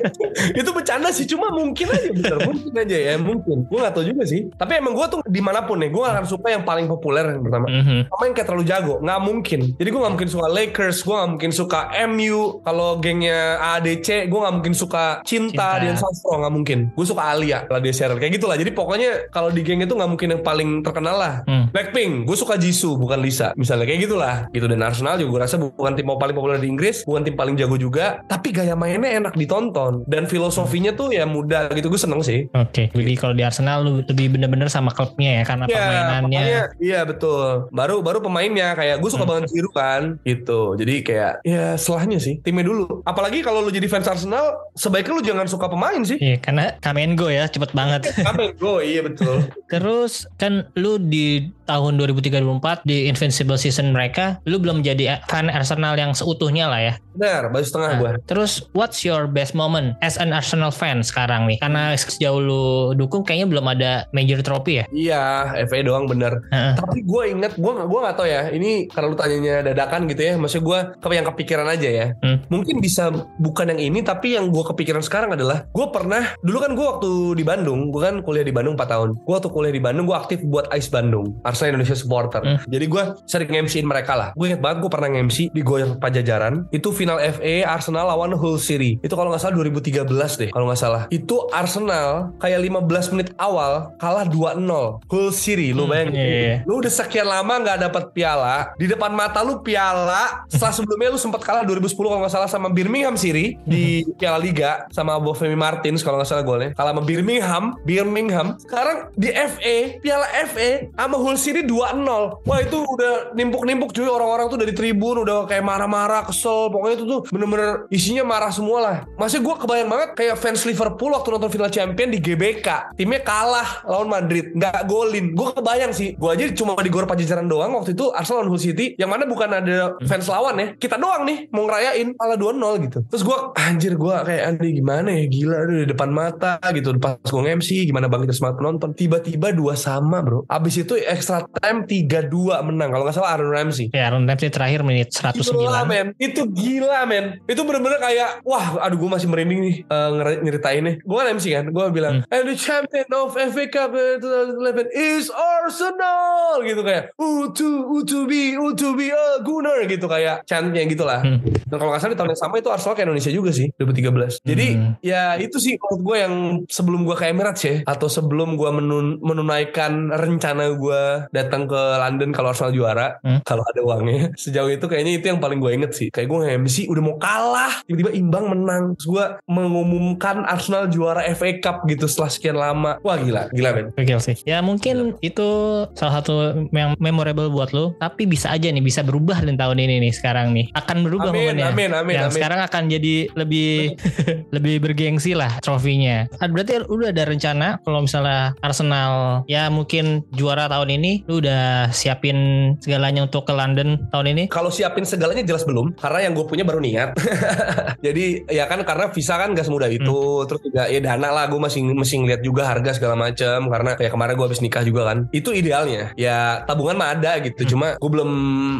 itu bercanda sih cuma mungkin aja bener mungkin aja ya mungkin gue nggak tahu juga sih tapi emang gue tuh di mana pun nih gue gak akan suka yang paling populer yang pertama Mhm. sama yang kayak terlalu jago nggak mungkin jadi gue nggak mungkin suka Lakers gue nggak mungkin suka MU kalau gengnya ADC gue nggak mungkin suka Cinta, Cinta. Dian Sastro nggak mungkin gue suka Alia lah dia Cheryl kayak gitulah jadi pokoknya kalau di geng itu nggak mungkin yang paling terkenal lah Hmm. Blackpink gue suka Jisoo bukan Lisa misalnya kayak gitulah gitu dan Arsenal juga gue rasa bukan tim paling populer di Inggris bukan tim paling jago juga tapi gaya mainnya enak ditonton dan filosofinya tuh ya mudah gitu gue seneng sih Oke, jadi kalau di Arsenal lu lebih bener-bener sama klubnya ya karena Ya, permainannya. makanya iya betul. Baru baru pemainnya kayak gue suka Hmm. banget Giroud kan, gitu. Jadi kayak ya setelahnya sih timnya dulu. Apalagi kalau lu jadi fans Arsenal, sebaiknya lu jangan suka pemain sih. Iya, karena Kamen Go ya cepet banget. Amin, go iya betul. Terus kan lu di tahun 2003-2004 di Invincible season mereka, lu belum jadi fan Arsenal yang seutuhnya lah ya. Benar, baju setengah Nah, gue. Terus what's your best moment as an Arsenal fan sekarang nih? Karena sejauh lu dukung kayaknya belum ada major trophy ya. Iya, FA doang bener. Heeh. Tapi gue inget, gue gue nggak tahu ya. Ini karena lu tanyanya dadakan gitu ya. Maksudnya gue yang kepikiran aja ya. Hmm. Mungkin bisa bukan yang ini, tapi yang gue kepikiran sekarang adalah gue pernah dulu kan gue waktu di Bandung, gue kan kuliah di Bandung 4 tahun. Gue waktu kuliah di Bandung, gue aktif buat Ice Bandung, Arsenal Indonesia Supporter. Hmm. Jadi gue sering MC-in mereka lah. Gue inget banget gue pernah MC di Goyer Pajajaran. Itu final FA Arsenal lawan Hull City. Itu kalau nggak salah 2013 deh, kalau nggak salah. Itu Arsenal kayak 15 menit awal kalah 2-0 Hull City. Lu Hmm, bayangin. iya, iya. Lu udah sekian lama nggak dapat piala, di depan mata lu piala. Setelah sebelumnya lu sempat kalah 2010 kalau nggak salah sama Birmingham City di Piala Liga sama Bofemi Martins kalau nggak salah golnya. Kalah sama Birmingham, Birmingham. Sekarang di FA, Piala FA sama Hull City 2-0. Wah itu udah nimpuk-nimpuk cuy orang-orang tuh dari tribun udah kayak marah-marah, kesel. Pokoknya itu tuh bener-bener isinya marah semua lah. Masih gue kebayang banget kayak fans Liverpool waktu nonton final champion di GBK. Timnya kalah lawan Madrid, nggak golin. Gue kebayang sih. Gue aja cuma di Gor Pajajaran doang waktu itu Arsenal lawan Hull City. Yang mana bukan ada fans lawan ya. Kita doang nih mau ngerayain kalah 2-0 gitu. Terus gue anjir gue kayak aneh gimana ya gila aduh di depan mata gitu. Pas gue nge-MC gimana bangkit semangat penonton. Tiba-tiba dua sama bro. Abis itu extra time 3-2 menang. Kalau nggak salah Aaron Ramsey. Ya, Aaron Ramsey terakhir menit Gila 109. men Itu gila men Itu bener-bener kayak Wah aduh gue masih merinding nih uh, Nyeritainnya Gue kan MC kan Gue bilang And the champion of FA Cup uh, 2011 Is Arsenal Gitu kayak Utu Utu B Utu B uh, Gunnar Gitu kayak Chantnya gitu lah Hmm. Dan kalau gak salah di tahun yang sama itu Arsenal ke Indonesia juga sih 2013 Jadi Hmm. ya itu sih menurut gue yang Sebelum gue ke Emirates ya Atau sebelum gue menun- menunaikan rencana gue datang ke London kalau Arsenal juara, Hmm. kalau ada uangnya. Sejauh itu kayaknya itu yang paling gue inget sih. Kayak gue nge-MC udah mau kalah, tiba-tiba imbang menang. Terus gue mengumumkan Arsenal juara FA Cup gitu setelah sekian lama. Wah gila, gila men. Gokil sih. Ya mungkin itu salah satu yang memorable buat lo. Tapi bisa aja nih bisa berubah di tahun ini nih sekarang nih. Akan berubah Amin, momennya. amin, amin, yang amin. sekarang akan jadi lebih lebih bergengsi lah trofinya. Ah, Berarti udah ada rencana kalau misalnya Arsenal ya mungkin juara tahun ini lu udah siapin segalanya untuk ke London tahun ini. Kalau siapin segalanya jelas belum, karena yang gue punya baru niat. Jadi ya kan karena visa kan gak semudah itu, Hmm. terus juga ya dana lah gue masih masih ngeliat juga harga segala macam karena kayak kemarin gue habis nikah juga kan. Itu idealnya. Ya tabungan mah ada gitu, Hmm. cuma gue belum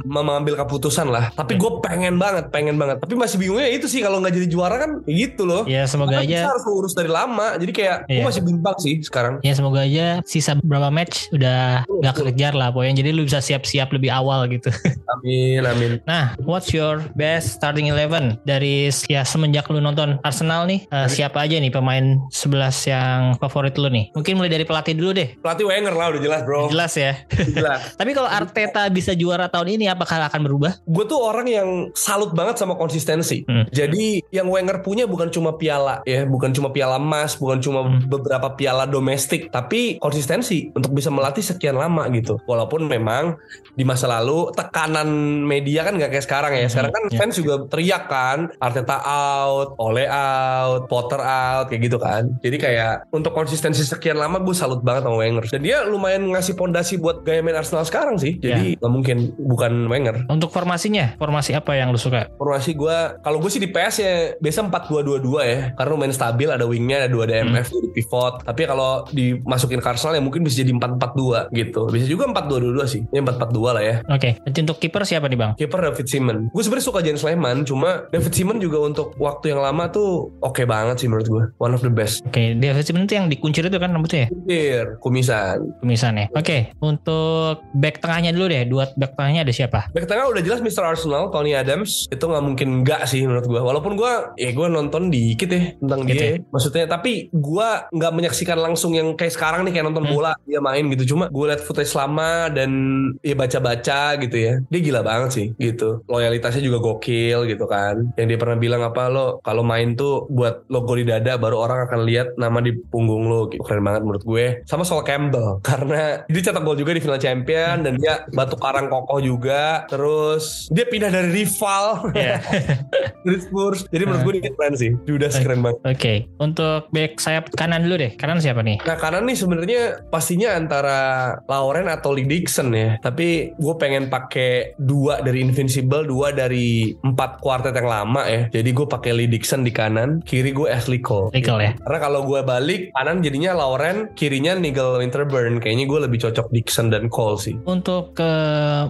mengambil keputusan lah. Tapi gue pengen banget, pengen banget. Tapi masih bingungnya itu sih kalau nggak jadi juara kan ya gitu loh. Ya semoga Karena aja harus urus dari lama. Jadi kayak gue Iya. masih bimbang sih sekarang. Ya semoga aja sisa berapa match udah gak kekejar lah pokoknya jadi lu bisa siap-siap lebih awal gitu. Amin, amin. Nah, what's your best starting eleven dari ya semenjak lu nonton Arsenal nih eh, siapa aja nih pemain 11 yang favorit lu nih? Mungkin mulai dari pelatih dulu deh. Pelatih Wenger lah udah jelas bro. Jelas ya. jelas. Tapi kalau Arteta bisa juara tahun ini apakah akan berubah? gue tuh orang yang salut banget sama konsistensi. Hmm. Jadi yang Wenger punya bukan cuma piala ya, bukan cuma piala emas, bukan cuma Hmm. beberapa piala domestik, tapi konsistensi untuk bisa melatih sekian lama gitu. Walaupun memang di masa lalu tekanan media kan nggak kayak sekarang ya. Sekarang kan Hmm, ya. fans juga teriak kan, Arteta out, Ole out, Potter out kayak gitu kan. Jadi kayak untuk konsistensi sekian lama gue salut banget sama Wenger. Dan dia lumayan ngasih pondasi buat gaya main Arsenal sekarang sih. Jadi nggak mungkin bukan Wenger. Untuk formasinya, formasi apa yang lu suka? Formasi gue kalau gue sih di PS ya biasa 4-2-2-2 ya karena main stabil ada wingnya ada dua DMF Hmm. pivot tapi kalau dimasukin ke Arsenal ya mungkin bisa jadi 4-4-2 gitu bisa juga 4-2-2 sih ya 4-4-2 lah ya Oke, nanti untuk kiper siapa nih bang? Kiper David Simon. Gue sebenarnya suka Jens Lehmann, cuma David Simon juga untuk waktu yang lama tuh oke banget sih menurut gue. One of the best. Oke, David Simon itu yang dikuncir itu kan rambutnya ya? Kuncir, kumisan. Kumisannya. Oke, untuk back tengahnya dulu deh. Dua back tengahnya ada siapa? Back tengah udah jelas Mr. Arsenal, Tony Adams. Itu nggak mungkin enggak sih menurut gue. Walaupun gue, ya gue nonton dikit ya tentang Gitu dia. Maksudnya, tapi gue nggak menyaksikan langsung yang kayak sekarang nih kayak nonton Hmm. bola dia main gitu. Cuma gue liat footage lama dan ya baca-baca gitu ya. Dia gila banget sih gitu. Loyalitasnya juga gokil gitu kan. Yang dia pernah bilang apa lo kalau main tuh buat logo di dada baru orang akan lihat nama di punggung lo. Gitu. Keren banget menurut gue. Sama Sol Campbell karena dia cetak gol juga di final champion dan dia batu karang kokoh juga. Terus dia pindah dari rival dari Spurs. Jadi menurut gue dia keren sih. Judas keren banget. Oke, untuk back sayap kanan dulu deh. Kanan siapa nih? Nah kanan nih sebenarnya pastinya antara Lauren atau Lee Dixon ya. Tapi gue pengen pakai dua dari Invincible, dua dari empat kuartet yang lama ya. Jadi gue pakai Lee Dixon di kanan, kiri gue Ashley Cole. Legal ya. Karena kalau gue balik kanan jadinya Lauren, kirinya Nigel Winterburn. Kayaknya gue lebih cocok Dixon dan Cole sih. Untuk ke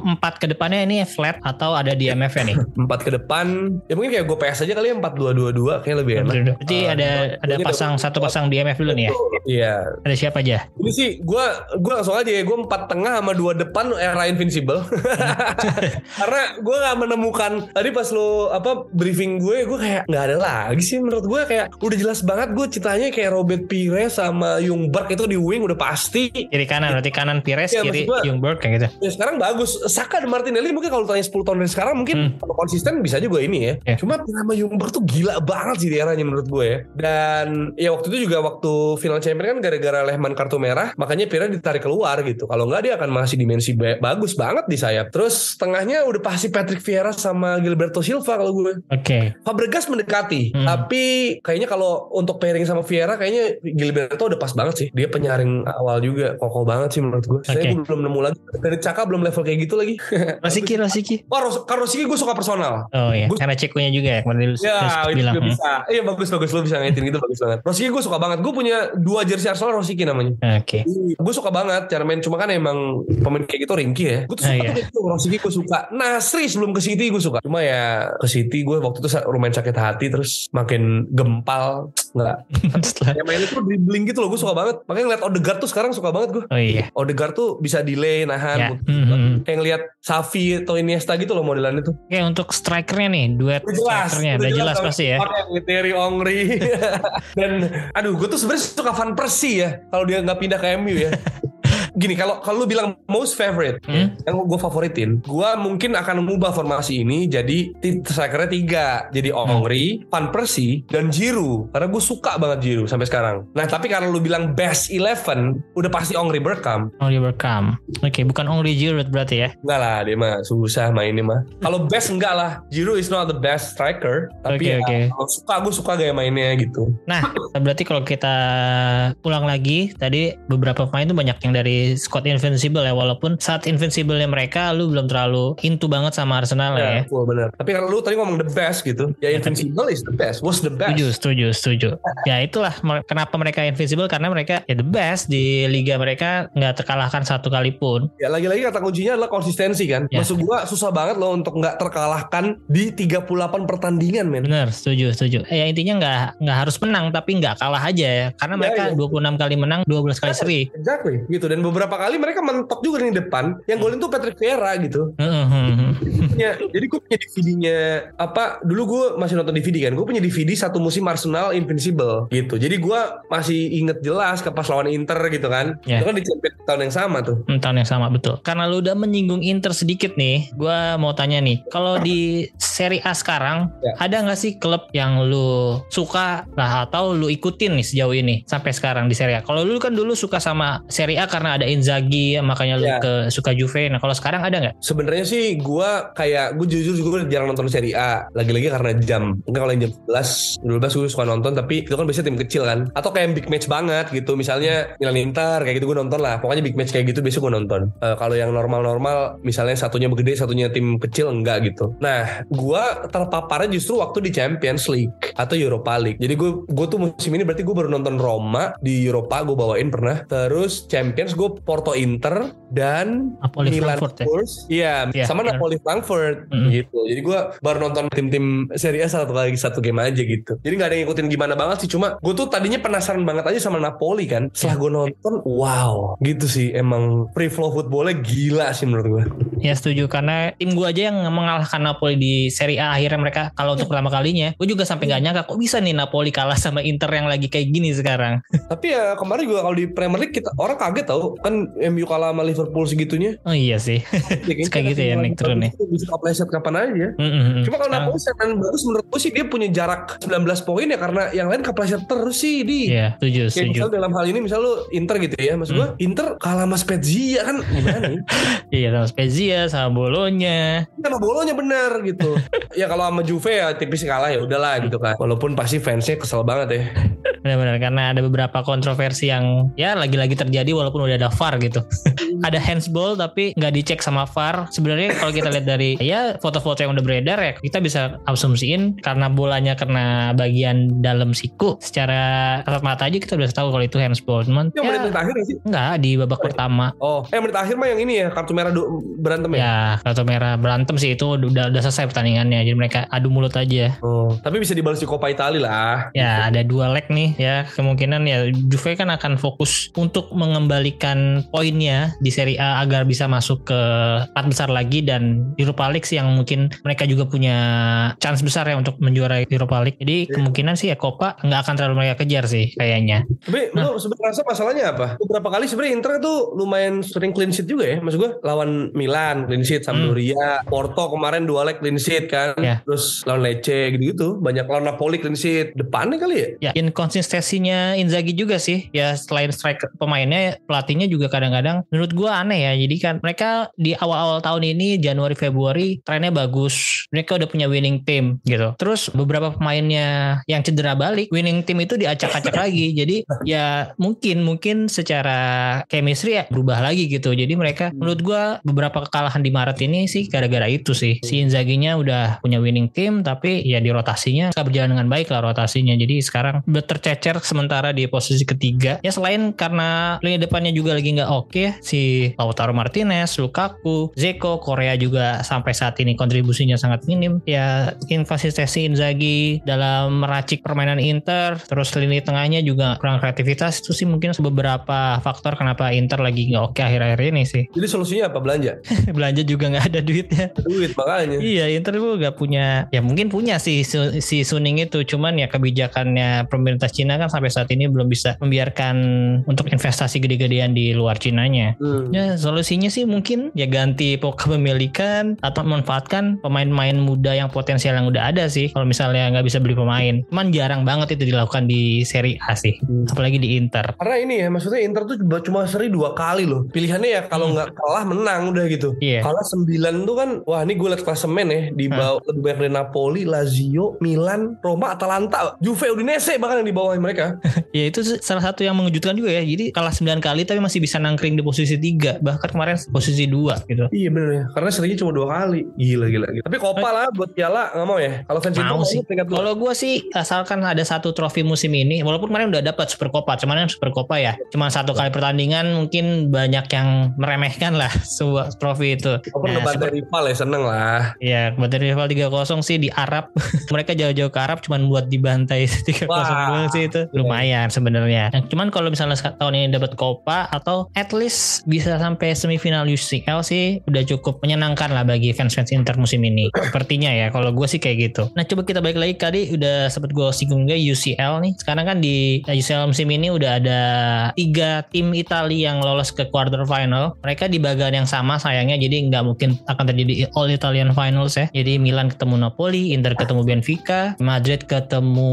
empat ke depannya ini flat atau ada di MF nih? Empat ke depan, ya mungkin kayak gue PS aja kali ya empat dua dua dua, kayak lebih enak. Berarti Eh, ada ada dua-duanya pasang satu pasang di MF dulu nih ya. Iya, Ada siapa aja? Ini sih gue gue langsung aja ya gue empat tengah sama dua depan era invincible. Karena gue nggak menemukan tadi pas lo apa briefing gue gue kayak nggak ada lagi sih menurut gue kayak udah jelas banget gue ceritanya kayak Robert Pires sama Jungberg itu di wing udah pasti. Kiri kanan berarti kanan Pires, Iya, kiri gua- Jungberg kayak gitu. ya sekarang bagus. Saka dan Martinelli mungkin kalau tanya 10 tahun dari sekarang mungkin kalau konsisten bisa juga ini ya. Ya. cuma nama Jungberg tuh gila banget sih di eranya menurut gue ya. Dan ya waktu itu juga waktu final champion kan gara-gara Lehman kartu merah makanya Pires ditarik keluar gitu kalau nggak dia akan masih dimensi ba- bagus banget di sayap terus tengahnya udah pasti Patrick Vieira sama Gilberto Silva kalau gue Oke. Fabregas mendekati Hmm. tapi kayaknya kalau untuk pairing sama Vieira kayaknya Gilberto udah pas banget sih dia penyaring awal juga kokoh banget sih menurut gue saya Oke. belum nemu lagi dari Caka belum level kayak gitu lagi Rosiki, Rosiki. Wah, Ros kalau Rosiki gue suka personal. Oh iya, Gua- karena cekunya juga ya kemarin lu Ya, bilang. juga hmm. bisa. Iya bagus bagus lu bisa ngaitin gitu bagus banget. Rosiki gue suka banget. Gue punya dua jersey Arsenal Rosiki namanya. Oke. Gue suka banget cara main cuma kan emang pemain kayak gitu ringki ya. Gue tuh Ah, suka iya. tuh kayak gitu. Rosiki gue suka. Nasri sebelum ke City gue suka. Cuma ya ke City gue waktu itu lumayan sakit hati terus makin gempal. Nggak. Kayak mainnya tuh dribbling gitu loh. Gue suka banget. Makanya ngeliat Odegaard tuh sekarang suka banget gue. Oh iya. Odegaard tuh bisa delay nahan. Hmm, hmm. Kayak ngeliat Safi atau Iniesta gitu loh modelannya tuh. Oke, untuk strikernya nih, duet Udah jelas, strikernya udah jelas sama pasti ya. Pakai Terry Ongri dan aduh gue tuh sebenarnya suka Van Persie ya kalau dia nggak pindah ke MU ya. gini kalau kalau lu bilang most favorite Hmm? yang gue favoritin, gue mungkin akan mengubah formasi ini jadi strikernya tiga, jadi Hmm. Ongri, Van Persie, dan Giroud. Karena gue suka banget Giroud sampai sekarang. Nah tapi kalau lu bilang best 11 udah pasti Ongri Bergkamp. Oliver Kahn. Oke, bukan Ongri Giroud berarti ya. Enggak lah dia mah susah mainnya mah. Kalau best enggak lah. Giroud is not the best striker. Tapi Oke, ya, oke. kalau suka gue suka gaya mainnya gitu. Nah, berarti kalau kita ulang lagi, tadi beberapa pemain itu banyak yang dari squad Invincible ya, walaupun saat Invincible-nya mereka, lu belum terlalu into banget sama Arsenal ya. Ya, full bener. Tapi kalau lu tadi ngomong the best gitu, ya Invincible is the best. Was the best. Setuju, setuju, setuju. Ya itulah kenapa mereka invincible karena mereka ya the best di liga mereka nggak terkalahkan satu kali pun. Ya lagi-lagi kata kuncinya adalah konsistensi kan. Ya. Maksud gua susah banget loh untuk nggak terkalahkan di 38 pertandingan men. Bener, setuju, setuju. Ya intinya nggak nggak harus menang tapi nggak kalah aja ya. Karena Ya, mereka ya. 26 kali menang, 12 kali seri. Exactly gitu dan beberapa kali mereka mentok juga di depan. Yang golin tuh Patrick Vieira gitu ya, jadi gue punya DVD-nya apa dulu gue masih nonton DVD kan gue punya DVD satu musim Arsenal Invincible gitu jadi gue masih inget jelas ke pas lawan Inter gitu kan Ya. itu kan di Champions tahun yang sama tuh Hmm, Tahun yang sama betul. Karena lu udah menyinggung Inter sedikit nih, gua mau tanya nih, kalau di Serie A sekarang Ya. ada nggak sih klub yang lu suka lah atau lu ikutin nih sejauh ini sampai sekarang di Serie A? Kalau lu kan dulu suka sama Serie A karena ada Inzaghi, makanya lu Ya. ke suka Juve. Nah kalau sekarang ada nggak? sebenarnya sih gue kayak gue jujur juga jarang nonton Serie A. Lagi-lagi karena jam enggak kalau yang jam 11 12 gue suka nonton tapi itu kan biasanya tim kecil kan. Atau kayak yang big match banget gitu misalnya Milan Inter kayak gitu gue nonton lah. Pokoknya big match kayak gitu biasa gue nonton. Eh, kalau yang normal-normal misalnya satunya gede satunya tim kecil enggak gitu. Nah gue terpaparnya justru waktu di Champions League atau Europa League. Jadi gue gue tuh musim ini berarti gue baru nonton Roma di Europa gue bawain pernah. Terus Champions gue Porto Inter dan Napoli Milan Frankfurt ya? Spurs iya Iya, sama benar. Napoli Frankfurt Mm. gitu. Jadi gue baru nonton tim-tim Serie A satu kali satu game aja gitu. Jadi nggak ada yang ngikutin gimana banget sih cuma gue tuh tadinya penasaran banget aja sama Napoli kan. Setelah gue nonton wow gitu sih. Emang free flow footballnya gila sih menurut gue Ya setuju. Karena tim gua aja yang mengalahkan Napoli di Serie A. Akhirnya mereka kalau untuk pertama kalinya, gue juga sampai nggak nyangka kok bisa nih Napoli kalah sama Inter yang lagi kayak gini sekarang. tapi ya kemarin juga kalau di Premier League kita orang kaget tau. Kan MU kalah sama Liverpool segitunya. Oh iya sih. ya, Kayak gitu ya, lagi naik turun ya. Bisa kepleset kapan aja Mm-mm. Cuma kalau Napoli setan bagus menurut gue sih dia punya jarak 19 poin ya karena yang lain kepleset terus sih di Iya, setuju, Kayak setuju. misal dalam hal ini misal lu Inter gitu ya Maksud gua Inter kalah sama Spezia kan gimana nih Iya, sama Spezia, sama Bolonya. Sama bolonya bener gitu Ya kalau sama Juve ya tipis kalah ya udahlah gitu kan Walaupun pasti fansnya kesel banget ya Benar-benar karena ada beberapa kontroversi yang ya lagi-lagi terjadi walaupun udah ada VAR gitu. ada handsball tapi nggak dicek sama VAR. Sebenarnya kalau kita lihat dari ya foto-foto yang udah beredar ya kita bisa asumsiin karena bolanya kena bagian dalam siku secara kasat mata aja kita udah tahu kalau itu handsball. Cuman Yang ya menit akhir ya sih nggak di babak pertama. Oh eh menit akhir mah yang ini ya Kartu merah berantem ya Ya kartu merah berantem sih itu udah udah selesai pertandingannya. Jadi mereka adu mulut aja. Oh, tapi bisa dibalas di Coppa Italia lah. Ya ada dua leg nih ya kemungkinan ya Juve kan akan fokus untuk mengembalikan poinnya di Serie A agar bisa masuk ke empat besar lagi dan Europa League sih yang mungkin mereka juga punya chance besar ya untuk menjuarai Europa League. Jadi kemungkinan sih ya Copa nggak akan terlalu mereka kejar sih kayaknya. Tapi Nah. lu sebenarnya rasa masalahnya apa? Beberapa kali sebenarnya Inter tuh lumayan sering clean sheet juga ya. Maksud gua lawan Milan clean sheet, Sampdoria, Porto kemarin dua leg clean sheet kan. Hmm. Ya. Terus lawan Lecce gitu-gitu. Banyak lawan Napoli clean sheet. Depannya kali ya? Ya inkonsistensinya Inzaghi juga sih ya selain striker pemainnya pelatihnya juga kadang-kadang menurut gua aneh ya jadi kan mereka di awal-awal tahun ini Januari Februari trennya bagus. Mereka udah punya winning team gitu. Terus beberapa pemainnya yang cedera balik winning team itu diacak-acak lagi. Jadi ya mungkin mungkin secara chemistry ya berubah lagi gitu. Jadi mereka menurut gua beberapa kekalahan di Maret ini sih gara-gara itu sih. Si Inzaghi-nya udah punya winning team tapi ya di rotasinya nggak berjalan dengan baik lah rotasinya. Jadi sekarang udah tercecer sementara di posisi ketiga. Ya selain karena lini depannya juga lagi nggak oke ya, si Lautaro Martinez Lukaku Zeko Korea juga sampai saat ini kontribusinya sangat minim ya inkonsistensi Inzaghi dalam meracik permainan Inter terus lini tengahnya juga kurang kreativitas itu sih mungkin beberapa faktor kenapa Inter lagi nggak oke akhir-akhir ini sih Jadi solusinya apa belanja? belanja juga nggak ada duitnya Duit makanya. Iya Inter itu gak punya Ya mungkin punya sih si Suning itu Cuman ya kebijakannya pemerintah Cina kan sampai saat ini belum bisa membiarkan untuk investasi gede-gedean di luar Cinanya. Hmm. Ya solusinya sih mungkin ya ganti kepemilikan atau memanfaatkan pemain-pemain muda yang potensial yang udah ada sih. Kalau misalnya nggak bisa beli pemain, cuman jarang banget itu dilakukan di Serie A sih, Hmm. apalagi di Inter. Karena ini ya maksudnya Inter tuh cuma- seri dua kali loh. Pilihannya ya kalau Hmm. nggak kalah menang udah gitu. Iya. Kalah 9 tuh kan wah ini gue liat klasemen ya di Hmm. bawah lebih banyak dari Napoli, Lazio, Milan, Roma, Atalanta, Juve, Udinese bahkan yang di bawah mereka. Ya itu salah satu yang mengejutkan juga ya. Jadi kalah 9 kali tapi masih bisa nangkring di posisi 3, bahkan kemarin posisi 2 gitu. iya bener ya. Karena serinya cuma dua kali. Gila gila. gila. Tapi Copa lah buat Piala nggak mau ya. Kalau fans Mau sih. Kalau gue sih asalkan ada satu trofi musim ini, walaupun kemarin udah dapat Super Copa, cuman kan Super Copa ya, cuma satu kali pertandingan mungkin banyak yang meremehkan lah sebuah trofi itu. Walaupun Nah, ngebantai rival ya seneng lah. Ya, buat rival 3-0 sih di Arab. Mereka jauh-jauh ke Arab cuman buat dibantai 3-0 Wah. doang sih itu. Lumayan sebenarnya. Nah, cuman kalau misalnya tahun ini dapat Copa atau at least bisa sampai semifinal UCL sih udah cukup menyenangkan lah bagi fans-fans Inter musim ini. Sepertinya ya kalau gue sih kayak gitu. Nah, coba kita balik lagi tadi udah sempet gue singgung juga UCL nih. Sekarang kan di UCL musim ini udah ada tiga tim Italia yang lolos ke quarter final. Mereka di bagian yang sama sayangnya jadi nggak mungkin akan terjadi all Italian finals ya. Jadi Milan ketemu Napoli, Inter ketemu Benfica, Madrid ketemu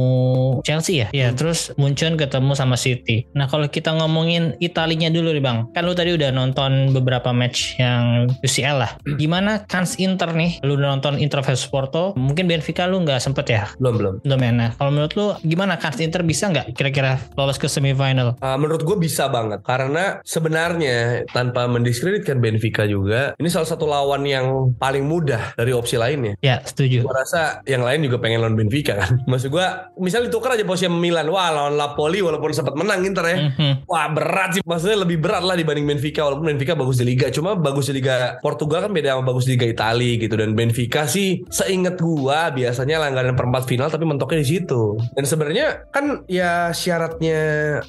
Chelsea ya. Ya, terus Munchen ketemu sama City. Nah, kalau kita ngomongin Italinya dulu nih Bang. Kan lu tadi udah nonton beberapa match yang UCL lah. Gimana kans Inter nih? Lu udah nonton Inter versus Porto. Mungkin Benfica lu nggak sempet ya? Belum belum. Belum ya. Nah, kalau menurut lu gimana kans Inter bisa nggak kira-kira lolos ke semifinal? Uh, menurut gue bisa banget karena sebenarnya tanpa mendiskreditkan Benfica juga ini salah satu lawan yang paling mudah dari opsi lainnya. Ya, setuju. Gue rasa yang lain juga pengen lawan Benfica kan. Maksud gue misalnya ditukar aja posisi Milan. Wah lawan Napoli walaupun sempat menang Inter ya. Mhm. Wah berat sih. Maksudnya lebih berat lah dibanding Benfica. Walaupun Benfica bagus di Liga. Cuma bagus di Liga Portugal kan beda sama bagus di Liga Italia gitu. Dan Benfica sih seingat gua biasanya langganan perempat final tapi mentoknya di situ. Dan sebenarnya kan ya syaratnya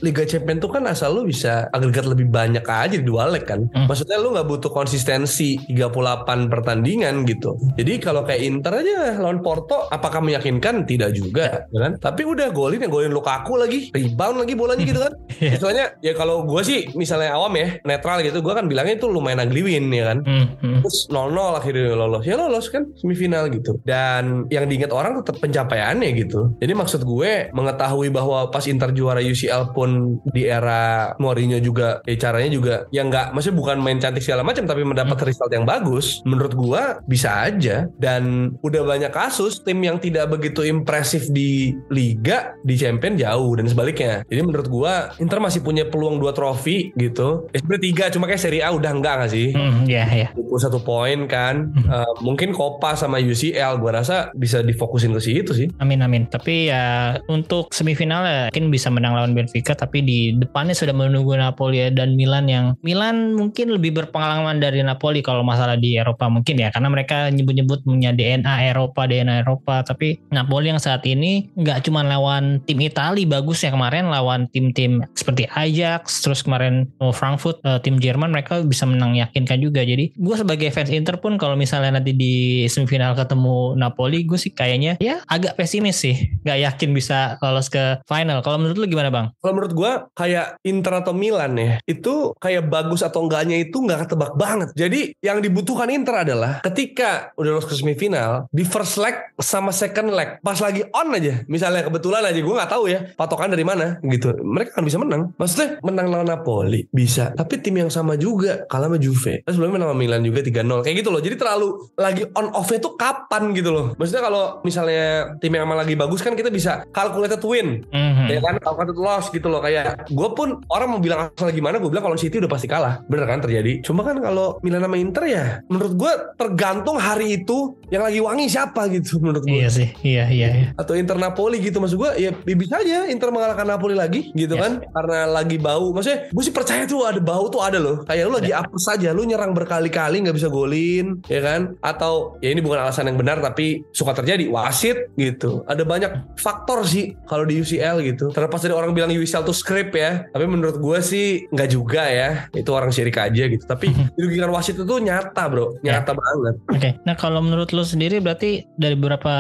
Liga Champions tuh kan asal lu bisa agregat lebih banyak aja di dua leg kan. Hmm. Maksudnya lu nggak butuh konsistensi 38 pertandingan gitu. Jadi kalau kayak Inter aja lawan Porto apakah meyakinkan? Tidak juga, ya kan? Tapi udah golin yang golin Lukaku lagi, rebound lagi bolanya gitu kan. Iya. Misalnya ya kalau gue sih misalnya awam ya netral gitu, gue kan bilangnya itu lumayan ugly win ya kan. Mhm. Terus 0-0 akhirnya lolos. Ya lolos kan semifinal gitu. Dan yang diingat orang tetap pencapaiannya gitu. Jadi maksud gue Mengetahui bahwa pas Inter juara UCL pun Di era Mourinho juga ya Caranya juga Ya nggak Maksudnya bukan main cantik segala macam Tapi mendapat result yang bagus Menurut gue Bisa aja. Dan udah banyak kasus Tim yang tidak begitu impresif di Liga Di Champion jauh Dan sebaliknya. Jadi menurut gue Inter masih punya peluang dua trofi gitu. Ya sebenarnya tiga Cuma kayak Serie A udah enggak gak sih? Hmm, ya ya. 21 poin kan Eh, mungkin Copa sama UCL gue rasa bisa difokusin ke situ sih. Amin amin. Tapi ya untuk semifinal ya mungkin bisa menang lawan Benfica tapi di depannya sudah menunggu Napoli ya, dan Milan yang Milan mungkin lebih berpengalaman dari Napoli kalau masalah di Eropa mungkin ya karena mereka nyebut-nyebut punya DNA Eropa DNA Eropa tapi Napoli yang saat ini nggak cuma lawan tim Itali bagus ya kemarin lawan tim-tim seperti Ajax terus kemarin Frankfurt eh, tim Jerman mereka bisa menang yakinkan juga. Jadi gue sebagai fans Inter pun kalau misalnya nanti di semifinal ketemu Napoli gue sih kayaknya ya agak pesimis sih. Nggak yakin bisa lolos ke final. Kalau menurut lu gimana bang? Kalau menurut gue kayak Inter atau Milan ya itu kayak bagus atau enggaknya itu nggak ketebak banget. Jadi yang dibutuhkan Inter adalah ketika udah lolos ke semifinal di first leg sama second leg pas lagi on aja. Misalnya kebetulan aja gue nggak tahu ya patokan dari mana gitu. Mereka kan bisa menang. Maksudnya menang lawan Napoli bisa. Tapi tim yang sama juga kalah sama Juve. Terus sebelumnya menang sama Milan juga 3-0 kayak gitu loh. Jadi terlalu lagi on off-nya tuh kapan gitu loh. Maksudnya kalau misalnya tim yang emang lagi bagus kan kita bisa calculated win. Mhm. ya kan? Calculated loss gitu loh. Kayak gue pun orang mau bilang asal gimana gue bilang kalau City udah pasti kalah. Bener kan terjadi? Cuma kan kalau Milan sama Inter ya menurut gue tergantung hari itu yang lagi wangi siapa gitu menurut gue iya sih. Iya iya, iya. atau Inter Napoli gitu maksud gue ya bisa aja Inter mengalahkan Napoli lagi gitu Yes. kan? karena lagi bau. Maksudnya gue sih percaya tuh ada bau tuh ada loh. Kayak lu lagi apes saja lu nyerang berkali-kali nggak bisa golin ya kan? Atau ya ini bukan alasan yang benar tapi suka terjadi. Wasit gitu. Ada banyak faktor sih kalau di UCL gitu. Terlepas dari orang bilang UCL tuh script ya. Tapi menurut gue sih nggak juga ya. Itu orang syirik aja gitu. Tapi dirugikan wasit itu nyata bro. Nyata banget. Oke, nah kalau menurut lu sendiri berarti dari beberapa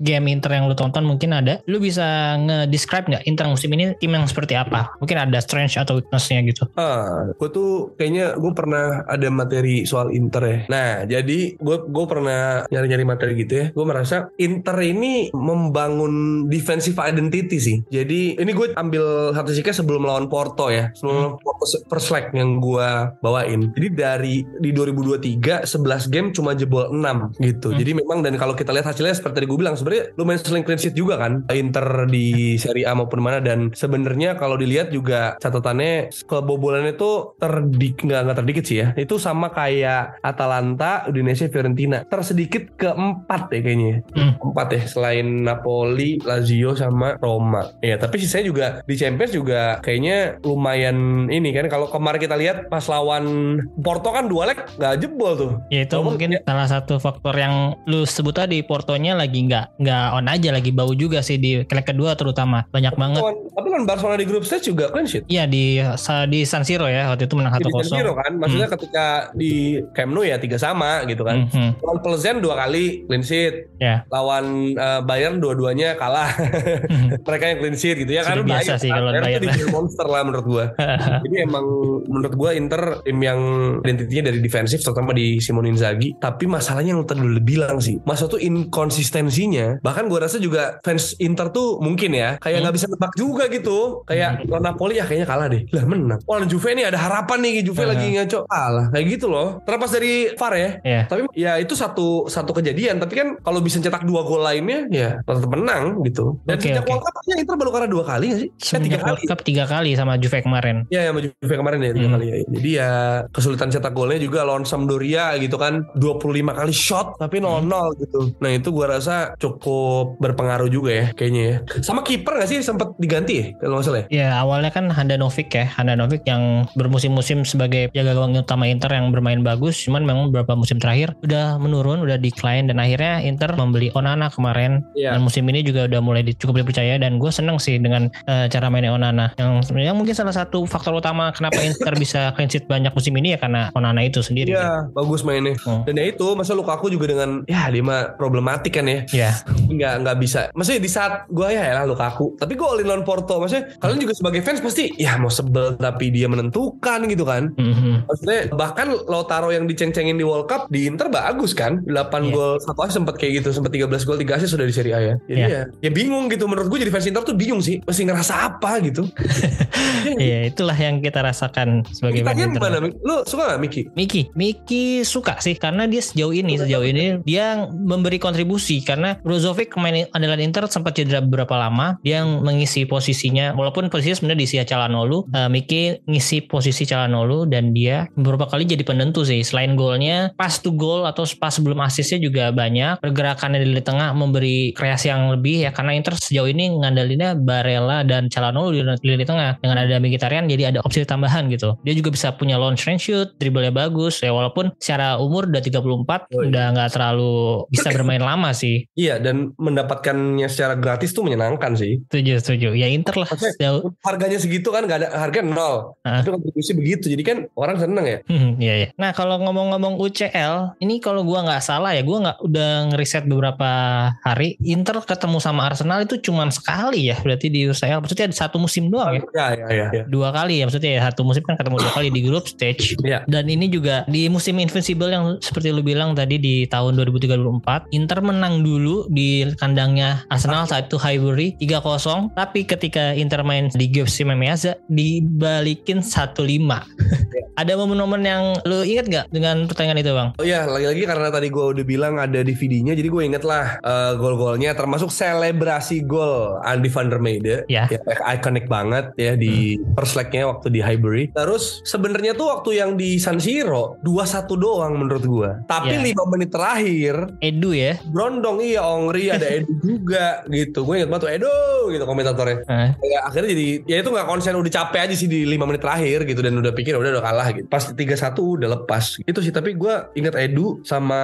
game Inter yang lu tonton mungkin ada, lu bisa nge-describe nggak Inter musim ini tim yang seperti apa? Mungkin ada strength atau weakness-nya gitu. Ah, gue tuh kayaknya gue pernah ada materi soal Inter ya. Nah, jadi gue gue pernah nyari-nyari materi gitu ya. Gue merasa Inter ini membangun defensive identity sih. Jadi ini gue ambil statistiknya sebelum melawan Porto ya. Sebelum melawan Porto first leg yang gue bawain. Jadi dari di 2023 11 game cuma jebol 6 gitu. Hmm. Jadi memang dan kalau kita lihat hasilnya seperti tadi gue bilang sebenarnya lumayan sering clean sheet juga kan Inter di Serie A maupun mana dan sebenarnya kalau dilihat juga catatannya kebobolannya itu terdik nggak nggak terdikit sih ya itu sama kayak Atalanta, Udinese, Fiorentina. Tersedikit keempat ya kayaknya Hmm. empat ya selain Napoli, Lazio sama Roma. Ya tapi sisanya juga di Champions juga kayaknya lumayan ini kan. Kalau kemarin kita lihat pas lawan Porto kan dua leg nggak jebol tuh. Ya itu Walaupun mungkin ya- salah satu faktor yang lu sebut tadi Portonya lagi nggak nggak on aja lagi bau juga sih di leg kedua terutama. Banyak banget. Tapi kan Barcelona di grup stage juga clean sheet. Iya di di San Siro ya waktu itu menang di San 1-0. Siro kan. Maksudnya ketika di Camp Nou ya tiga sama gitu kan. Mhm. lawan Plzen dua kali clean sheet. Ya. lawan eh, Bayern dua-duanya kalah. Mereka yang clean sheet gitu ya kan. Biasa sih kalau Bayern Bayern. tuh dibilang monster lah menurut gua. Jadi emang menurut gua Inter tim yang identitinya dari defensif terutama di Simone Inzaghi. Tapi masalahnya yang tadi lu bilang sih masa tuh inkonsistensinya bahkan gua rasa juga fans Inter tuh mungkin ya kayak nggak bisa nebak juga gitu. Kayak lawan Napoli ya kayaknya kalah deh. Lah menang. Wah lawan Juve nih ada harapan nih Juve Uh-huh. lagi ngaco. Kalah. Kayak gitu loh. Terlepas dari VAR ya Ya. tapi ya itu satu satu kejadian tapi kan kalau bisa cetak dua gol lainnya ya tetap menang gitu dan Oke, sejak oke. World Cup Inter baru kalah dua kali gak sih? Eh, tiga Semenjak kali World Cup tiga kali sama Juve kemarin. Ya, sama Juve kemarin ya tiga Hmm. kali ya. Jadi ya kesulitan cetak golnya juga lawan Sampdoria gitu kan 25 kali shot tapi 0-0 gitu. Nah, itu gua rasa cukup berpengaruh juga ya kayaknya ya. Sama kiper gak sih sempat diganti ya kalau nggak salah ya? Ya awalnya kan Handanovic ya Handanovic yang bermusim-musim sebagai jaga gawang utama Inter yang bermain bagus cuman memang beberapa musim terakhir udah menurun udah decline dan akhirnya Inter membeli Onana kemarin Iya. dan musim ini juga udah mulai cukup dipercaya dan gue seneng sih dengan eh, cara mainnya Onana yang sebenarnya mungkin salah satu faktor utama kenapa Inter bisa clean sheet banyak musim ini ya karena Onana itu sendiri Iya, bagus mainnya. Hmm. Dan ya itu, masa Lukaku juga dengan ya dia mah problematik kan ya. ya nggak nggak bisa maksudnya di saat gue ya lah Lukaku tapi gue all in Porto maksudnya kalian juga sebagai fans pasti ya mau sebel tapi dia menentukan gitu kan Mhm. maksudnya bahkan Lautaro yang diceng-cengin di World Cup di Inter bagus kan? 8 Iya. gol satu asis sempat kayak gitu sempat 13 gol 3 asis sudah di Serie A ya. Jadi Iya. ya ya bingung gitu. Menurut gue jadi fans Inter tuh bingung sih mesti ngerasa apa gitu. Iya. Itulah yang kita rasakan sebagai kita fans Inter. gimana lu suka gak Miki? Miki, Miki suka sih karena dia sejauh ini sejauh ini dia memberi kontribusi. Karena Brozovic pemain andalan Inter sempat cedera beberapa lama dia yang mengisi posisinya. Walaupun posisinya sebenarnya di Sia Calhanoglu eh, Miki ngisi posisi Calhanoglu dan dia beberapa kali jadi penentu sih. Selain golnya pas to goal atau pas sebelum asisnya juga banyak. Pergerakannya di tengah memberi kreasi yang lebih ya karena Inter sejauh ini ngandalinnya Barella dan Calhanoglu di lini tengah. Dengan ada Mkhitaryan jadi ada opsi tambahan gitu. Dia juga bisa punya launch range shoot dribblenya bagus ya walaupun secara umur udah 34 Oh, iya. udah nggak terlalu bisa bermain lama sih. Iya dan mendapatkannya secara gratis tuh menyenangkan sih. Setuju setuju. Ya Inter lah Maksudnya, sejauh harganya segitu kan gak ada harga nol. Ah. tapi kontribusi begitu jadi kan orang seneng ya. Hmm, Iya iya. Nah kalau ngomong-ngomong UCL, ini kalau gua nggak salah ya, gua nggak udah ngeriset beberapa hari. Inter ketemu sama Arsenal itu cuma sekali ya, berarti di UCL. Maksudnya ada satu musim doang ya. ya ya ya, ya. Dua kali ya, maksudnya ya satu musim kan ketemu dua kali di grup stage. Iya. Dan ini juga di musim Invincible yang seperti lu bilang tadi di tahun 2003-2004, Inter menang dulu di kandangnya Arsenal saat itu Highbury 3-0. Tapi ketika Inter main di Giuseppe Meazza dibalikin 1-5. Ada momen-momen yang lu inget gak dengan pertandingan itu bang? Oh iya, lagi-lagi karena tadi gue udah bilang ada DVD-nya, jadi gue inget lah eh, gol-golnya, termasuk selebrasi gol Andy van der Meijde, Ya. ya ikonik banget ya di first leg-nya waktu di Highbury. Terus sebenarnya tuh waktu yang di San Siro 2-1 doang menurut gue. Tapi Ya. 5 menit terakhir Edu ya. Brondong iya Ongri ada Edu juga gitu. Gue inget banget tuh Edu gitu komentatornya. Eh, Ya, akhirnya jadi ya itu nggak konsen udah capek aja sih di 5 menit terakhir gitu dan udah pikir udah udah kalah gitu. Pas 3-1 udah lepas. Itu sih tapi gue inget Edu sama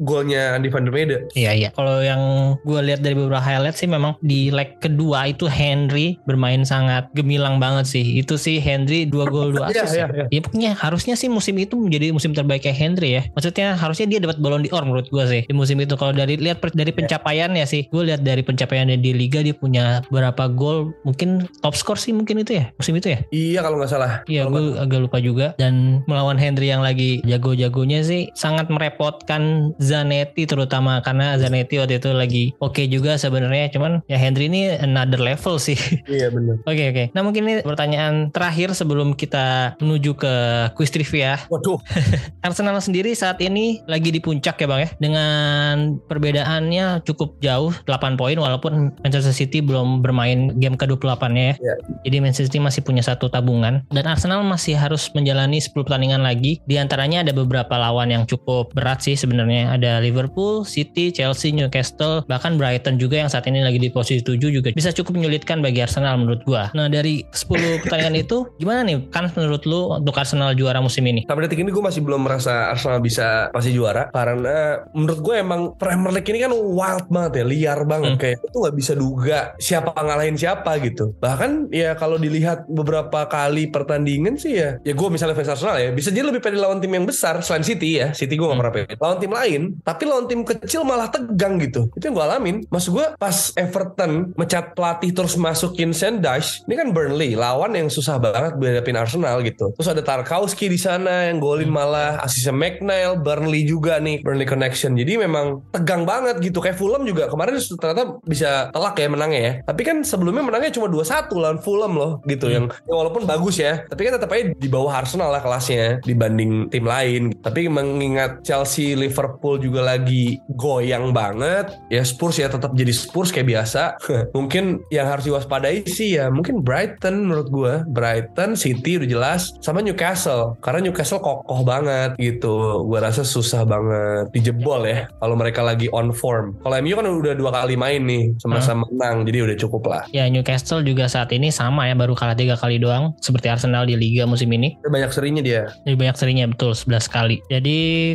golnya Andy van der Meijde. Iya iya. Kalau yang gue lihat dari beberapa highlight sih memang di leg kedua itu Henry bermain sangat gemilang banget sih. Itu sih Henry dua gol dua Iya, assist. iya, ya. Ya pokoknya harusnya sih musim itu menjadi musim terbaiknya Henry ya. Maksudnya harusnya dia dapat Ballon d'Or menurut gue sih di musim itu. Kalau dari lihat dari pencapaiannya sih, gue lihat dari pencapaiannya di liga dia punya berapa gol mungkin top skor sih mungkin itu ya musim itu ya Iya kalau nggak salah. Iya gue agak lupa juga dan melawan Henry yang lagi jago-jagonya sih sangat merepotkan Zanetti terutama karena Zanetti waktu itu lagi oke juga sebenarnya cuman ya Henry ini another level sih. Iya benar. Oke oke. Nah mungkin ini pertanyaan terakhir sebelum kita menuju ke quiz trivia. Waduh. Arsenal sendiri saat ini lagi di puncak ya bang ya dengan perbedaannya cukup jauh 8 poin walaupun Manchester City belum bermain game ke-28 ya. Iya. Jadi Manchester City masih punya satu tabungan dan Arsenal masih harus menjalani 10 pertandingan lagi. Di antaranya ada beberapa lawan yang cukup berat sih sebenarnya. Ada Liverpool, City, Chelsea, Newcastle, bahkan Brighton juga yang saat ini lagi di posisi 7 juga bisa cukup menyulitkan bagi Arsenal menurut gua. Nah, dari 10 pertandingan itu gimana nih kan menurut lu untuk Arsenal juara musim ini? Sampai detik ini gue masih belum merasa Arsenal bisa pasti juara karena menurut gue emang Premier League ini kan wild banget ya, liar banget Hmm. kayak itu nggak bisa duga siapa ngalahin siapa gitu. Bahkan ya kalau dilihat beberapa kali pertandingan sih ya, ya gue misalnya fans Arsenal ya bisa jadi lebih pede lawan tim yang besar selain City ya, City gue gak Hmm. pernah pede. Lawan tim lain, tapi lawan tim kecil malah tegang gitu. Itu yang gue alamin. Maksud gue pas Everton mecat pelatih terus masukin Sendash, ini kan Burnley lawan yang susah banget berhadapin Arsenal gitu. Terus ada Tarkowski di sana yang golin malah asisnya McNeil, Burnley juga nih, Burnley connection. Jadi memang tegang banget gitu. Kayak Fulham juga kemarin ternyata bisa telak ya menangnya ya. Tapi kan sebelumnya menangnya cuma 2-1 lawan Fulham loh gitu yang, yang walaupun bagus ya, tapi kan tetap aja di bawah Arsenal lah kelasnya dibanding tim lain. Tapi mengingat Chelsea, Liverpool juga lagi goyang banget, ya Spurs ya tetap jadi Spurs kayak biasa. mungkin yang harus diwaspadai sih ya mungkin Brighton menurut gue. Brighton, City udah jelas sama Newcastle. Karena Newcastle kokoh banget gitu. Gue rasa susah banget dijebol ya kalau mereka lagi on form. Kalau MU kan udah dua kali main nih sama-sama menang, jadi udah cukup lah. Ya Newcastle juga saat ini sama ya baru kalah tiga kali doang seperti Arsenal di Liga musim ini. Banyak serinya dia. Banyak seringnya betul 11 kali. Jadi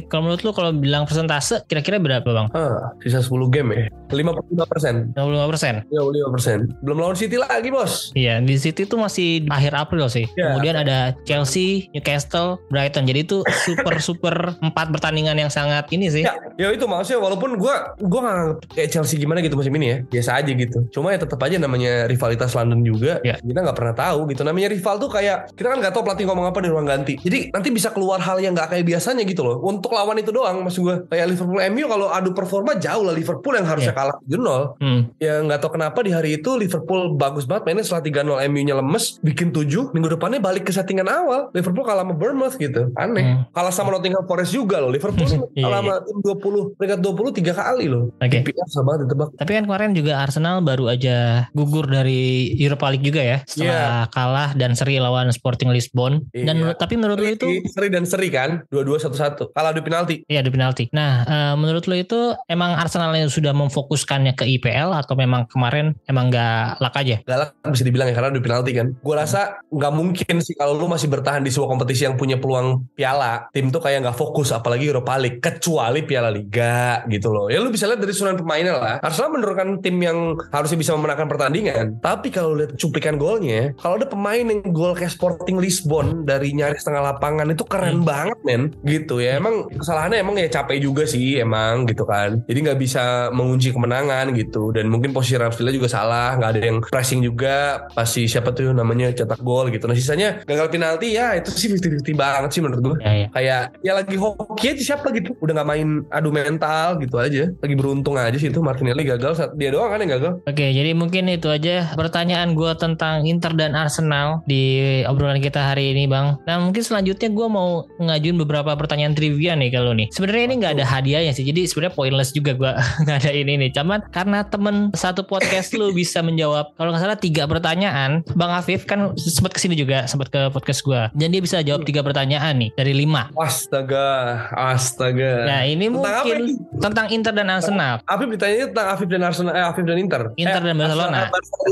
kalau menurut lu kalau bilang persentase kira-kira berapa bang? Ah, sisa 10 game ya. 55 persen. 55 persen. 55 persen. Belum lawan City lagi bos. Iya di City itu masih akhir April sih. Ya. Kemudian ada Chelsea, Newcastle, Brighton. Jadi itu super super empat pertandingan yang sangat ini sih. Ya, ya itu maksudnya walaupun gue gue nggak kayak Chelsea gimana gitu musim ini ya biasa aja gitu. Cuma ya tetap aja namanya rivalitas London juga. Ya. Kita nggak pernah tahu gitu. Namanya rival tuh kayak kita kan nggak tahu pelatih ngomong apa di ruang ganti. Jadi nanti bisa keluar hal yang nggak kayak biasanya gitu loh. Untuk lawan itu doang maksud gue. Kayak Liverpool MU kalau adu performa jauh lah Liverpool yang harusnya Ya. kalah 7-0. Hmm. Ya nggak tahu kenapa di hari itu Liverpool bagus banget mainnya setelah 3-0 MU-nya lemes bikin 7 minggu depannya balik ke settingan awal Liverpool kalah sama Bournemouth gitu aneh Hmm. kalah sama Nottingham Forest juga loh Liverpool Iya, kalah iya. sama tim 20 peringkat 20 tiga kali loh Oke. Susah banget ditebak Tapi kan kemarin juga Arsenal baru aja gugur dari Europa League juga ya setelah kalah dan seri lawan Sporting Lisbon. Dan Iya. menurut, tapi menurut lu itu seri dan seri kan dua-dua satu-satu kalah adu penalti. Iya ada penalti. Nah, eh, menurut lo itu emang Arsenal yang sudah memfokuskannya ke IPL atau memang kemarin emang nggak lak aja? galak bisa dibilang ya karena adu penalti kan. Gue rasa nggak mungkin sih kalau lu masih bertahan di sebuah kompetisi yang punya peluang piala tim tuh kayak nggak fokus apalagi Europa League kecuali piala liga gitu loh. Ya lu bisa lihat dari susunan pemainnya lah. Arsenal menurunkan tim yang harusnya bisa memenangkan pertandingan. Tapi kalau lihat cuplikan golnya kalau ada pemain yang gol kayak Sporting Lisbon dari nyaris setengah lapangan itu keren Hmm. banget men. Gitu ya emang kesalahannya emang ya capek juga sih emang gitu kan. Jadi nggak bisa mengunci kemenangan gitu. Dan mungkin posisi Ramsdale juga salah nggak ada yang pressing juga. Pasti siapa tuh namanya cetak gol gitu. Nah sisanya gagal penalti ya itu sih 50-50 banget sih menurut gue Ya ya. kayak ya lagi hoki aja siapa gitu. Udah nggak main adu mental gitu aja. Lagi beruntung aja sih itu Martinelli gagal saat dia doang kan yang gagal. Oke, jadi mungkin itu aja pertanyaan gue tentang Inter dan Arsenal di obrolan kita hari ini, Bang. Nah, mungkin selanjutnya gue mau ngajuin beberapa pertanyaan trivia nih kalau nih. Sebenarnya ini nggak ada hadiahnya sih, jadi sebenarnya pointless juga gue nggak ada ini nih. Cuman karena temen satu podcast lu bisa menjawab kalau nggak salah tiga pertanyaan, Bang Afif kan sempat ke sini juga, sempat ke podcast gue, dan dia bisa jawab tiga pertanyaan nih dari lima. astaga astaga Nah, ini Tentang apa mungkin ini? tentang Inter dan Arsenal. Afif ditanya tentang Afif dan Arsenal eh Afif dan Inter Inter Eh, dan Barcelona.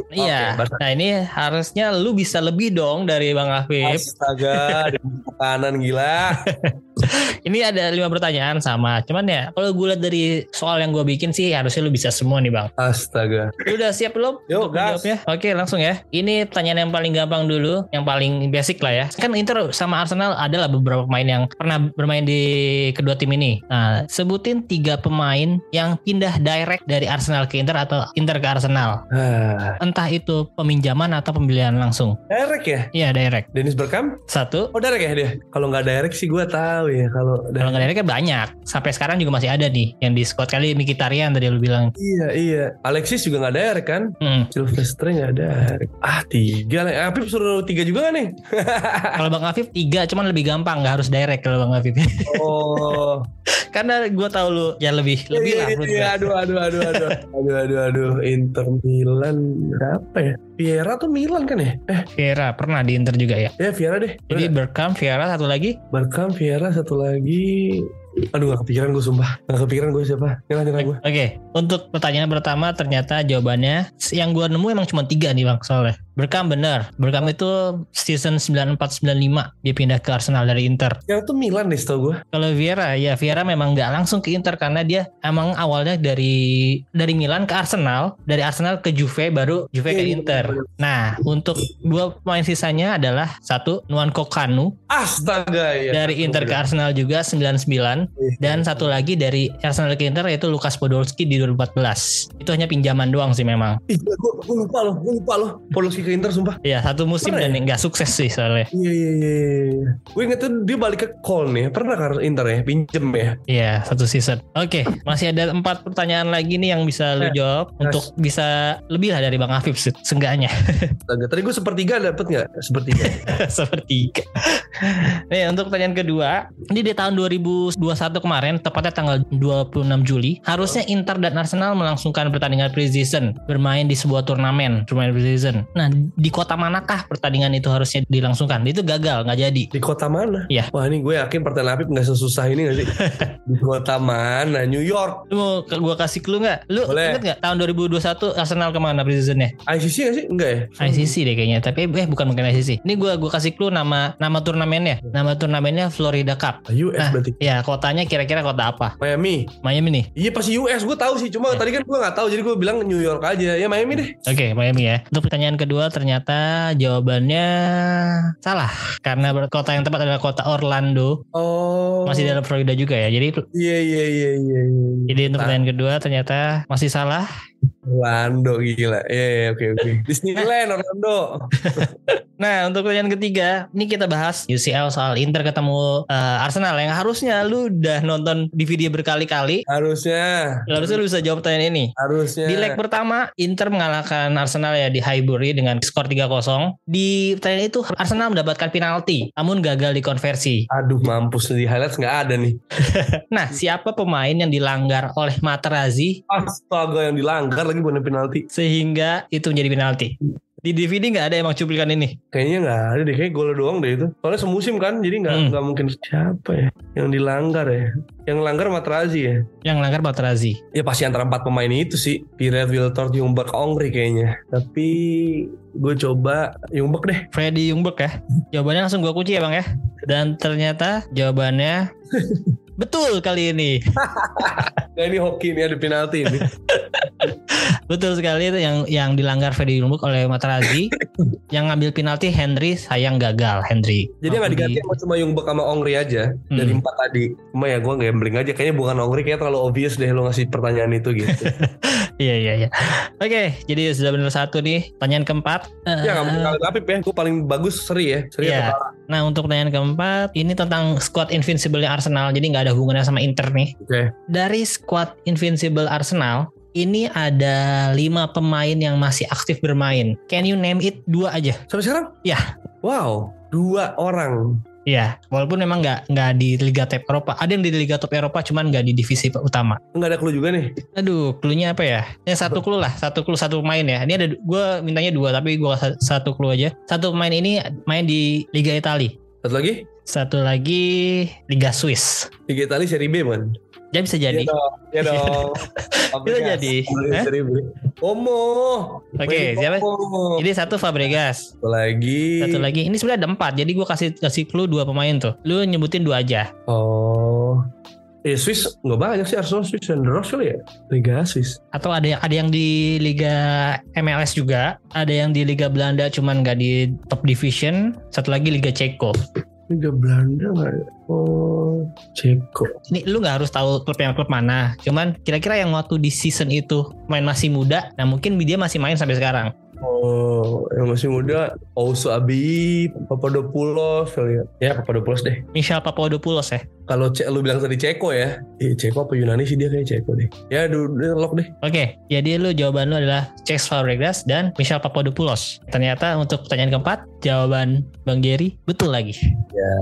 Iya. Barca. Nah ini harusnya lu bisa lebih dong dari Bang Afif. Astaga, kanan gila. Ini ada lima pertanyaan sama. Cuman ya kalau gue lihat dari soal yang gue bikin sih harusnya lu bisa semua nih bang. Astaga. Lu udah siap belum? Yuk, gas. menjawabnya? Oke langsung ya. Ini pertanyaan yang paling gampang dulu, yang paling basic lah ya. Kan Inter sama Arsenal adalah beberapa pemain yang pernah bermain di kedua tim ini. Nah, sebutin tiga pemain yang pindah direct dari Arsenal ke Inter atau Inter ke Arsenal. Ah, Entah itu peminjaman atau pembelian langsung. Derek ya? Iya direct. Dennis Bergkamp? Satu. Oh Derek ya dia? Kalau nggak Derek sih gue tahu ya. Kalau Kalau nggak direct kan banyak. Sampai sekarang juga masih ada nih yang di squad kali Mkhitaryan tadi lu bilang. Iya iya. Alexis juga nggak Derek kan? Hmm. Silvestre nggak Derek. Ah tiga lah. Apip suruh tiga juga nggak nih? Kalau Bang Afif tiga, cuman lebih gampang nggak harus direct kalau Bang Afif. Oh. Karena gue tahu lu ya lebih lebih lah. Iya, iya, aduh aduh aduh aduh. aduh aduh aduh. Inter Milan apa ya? Vieira tuh Milan kan ya? Eh Vieira pernah di Inter juga ya. ya Vieira deh. Jadi Bergkamp, Vieira satu lagi. Bergkamp Vieira satu lagi. Aduh gak kepikiran gue sumpah. Gak kepikiran gue siapa. Nyerah nyerah gue. Oke, untuk pertanyaan pertama ternyata jawabannya yang gua nemu emang cuma tiga nih bang soalnya. Bergkamp bener. Bergkamp itu season 94-95 dia pindah ke Arsenal dari Inter. Yang tuh Milan deh setau gue. Kalau Vieira ya Vieira memang nggak langsung ke Inter karena dia emang awalnya dari dari Milan ke Arsenal, dari Arsenal ke Juve baru Juve ke Iya, iya, Inter. bener. Nah, untuk dua pemain sisanya adalah satu Nwankwo Kanu Astaga ya. dari Inter ke Arsenal juga 99 dan satu lagi dari Arsenal ke Inter yaitu Lukas Podolski di 2014. Itu hanya pinjaman doang sih memang. Ih, gue, gue lupa loh, gue lupa loh. Ke Inter sumpah. Ya satu musim Pernah dan nggak sukses sih soalnya. Iya iya iya. iya. Gue inget tuh dia balik ke Köln ya. Pernah kan Inter ya? Pinjem ya. Iya satu season. Oke masih ada empat pertanyaan lagi nih yang bisa lu Eh, jawab untuk bisa lebih lah dari Bang Afif se- seenggaknya. Tadi gue sepertiga dapet nggak? Sepertiga. seperti. Nih untuk pertanyaan kedua, ini di tahun 2021 kemarin tepatnya tanggal 26 Juli harusnya Inter dan Arsenal melangsungkan pertandingan pre-season bermain di sebuah turnamen turnamen pre-season. Nah di kota manakah pertandingan itu harusnya dilangsungkan? Itu gagal nggak jadi. Di kota mana? Iya. Wah ini gue yakin pertanyaan Apip nggak sesusah ini gak sih? Di kota mana? New York. Lu mau gua kasih clue nggak? Lu Boleh. inget nggak tahun 2021 Arsenal ke mana pre-seasonnya? ICC gak sih? Enggak ya? ICC deh kayaknya, tapi eh bukan bukan ICC. Ini gua gua kasih clue nama nama turnamennya. Nama turnamennya Florida Cup. US Nah, berarti. ya kotanya kira-kira kota apa? Miami. Miami nih. Iya pasti US gue tahu sih. Cuma Ya. tadi kan gue nggak tahu jadi gue bilang New York aja. Ya Miami deh. Oke, Miami ya. Untuk pertanyaan kedua ternyata jawabannya salah karena kota yang tepat adalah kota Orlando. Oh. Masih dalam Florida juga ya. Jadi Iya iya iya iya. iya. jadi untuk pertanyaan kedua ternyata masih salah. Orlando gila. Iya iya, oke oke. Disneyland Orlando. Nah, untuk pertanyaan ketiga, ini kita bahas UCL soal Inter ketemu eh, Arsenal yang harusnya lu udah nonton DVD berkali-kali. Harusnya. Harusnya lu bisa jawab pertanyaan ini. Harusnya. Di leg pertama, Inter mengalahkan Arsenal ya di Highbury dengan skor 3-0. Di pertandingan itu Arsenal mendapatkan penalti, namun gagal dikonversi. Aduh mampus di highlights nggak ada nih. Nah, siapa pemain yang dilanggar oleh Materazzi Astaga yang dilanggar lagi bukan penalti. sehingga itu menjadi penalti? Di DVD nggak ada emang cuplikan ini. Kayaknya nggak ada deh. Kayak gol doang deh itu. Soalnya semusim kan. Jadi nggak Hmm. nggak mungkin siapa ya yang dilanggar ya. Yang langgar Matrazi ya. Yang langgar Materazzi. Ya pasti antara empat pemain itu sih. Piret, Wiltord, Jungberg, Ongri kayaknya. Tapi gue coba Jungberg deh. Freddy Jungberg ya. Jawabannya langsung gua kunci ya bang ya. Dan ternyata jawabannya betul kali ini. Nah ini hoki nih ada penalti ini. Betul sekali itu yang yang dilanggar Freddy Jungberg oleh Materazzi. yang ngambil penalti Henry sayang gagal Henry. Jadi nggak diganti di- sama cuma Jungberg sama Ongri aja Hmm. dari empat tadi. Cuma ya gue gambling aja. Kayaknya bukan Ongri. Kayak terlalu obvious deh lo ngasih pertanyaan itu gitu. Iya iya iya. Oke, jadi sudah benar satu nih. Pertanyaan keempat. ya nggak mungkin Apip ya. Gue paling bagus seri ya. Seri Iya. atau kalah. Nah untuk pertanyaan keempat ini tentang squad invincible Arsenal jadi nggak ada hubungannya sama Inter nih. Oke. Dari squad invincible Arsenal ini ada lima pemain yang masih aktif bermain. Can you name it dua aja? Sampai sekarang? Ya. Wow. Dua orang. Iya, walaupun memang nggak nggak di Liga Top Eropa. Ada yang di Liga Top Eropa, cuman nggak di divisi utama. Nggak ada clue juga nih. Aduh, clue-nya apa ya? Ini satu clue lah, satu clue satu pemain ya. Ini ada gue mintanya dua, tapi gue satu clue aja. Satu pemain ini main di Liga Italia. Satu lagi. Satu lagi Liga Swiss. Liga Italia seri B man. Ya bisa jadi. dong. Iya dong. Bisa jadi. Omo. Oke, Main siapa? Jadi satu Fabregas, Satu lagi. satu lagi. Ini sebenarnya ada empat. Jadi gue kasih kasih clue dua pemain tuh. Lu nyebutin dua aja. Oh. Eh Swiss nggak banyak sih Arsenal Swiss dan Ross kali ya Liga Swiss Atau ada yang ada yang di Liga MLS juga, ada yang di Liga Belanda cuman nggak di top division. Satu lagi Liga Ceko. Liga Belanda nggak ada Oh Ceko Ini lu nggak harus tahu klub yang klub mana. Cuman kira-kira yang waktu di season itu main masih muda, nah mungkin dia masih main sampai sekarang. Oh yang masih muda Ousu Abi Papadopoulos kali ya. Ya Papadopoulos deh. Michel Papadopoulos ya. Kalau Ce- lu bilang tadi Ceko ya. Iya Ceko apa Yunani sih dia kayak Ceko deh. Ya du, du- lock deh. Oke, jadi lu jawaban lu adalah Cesc Fabregas dan Michel Papadopoulos. Ternyata untuk pertanyaan keempat, jawaban Bang Jerry betul lagi. Ya.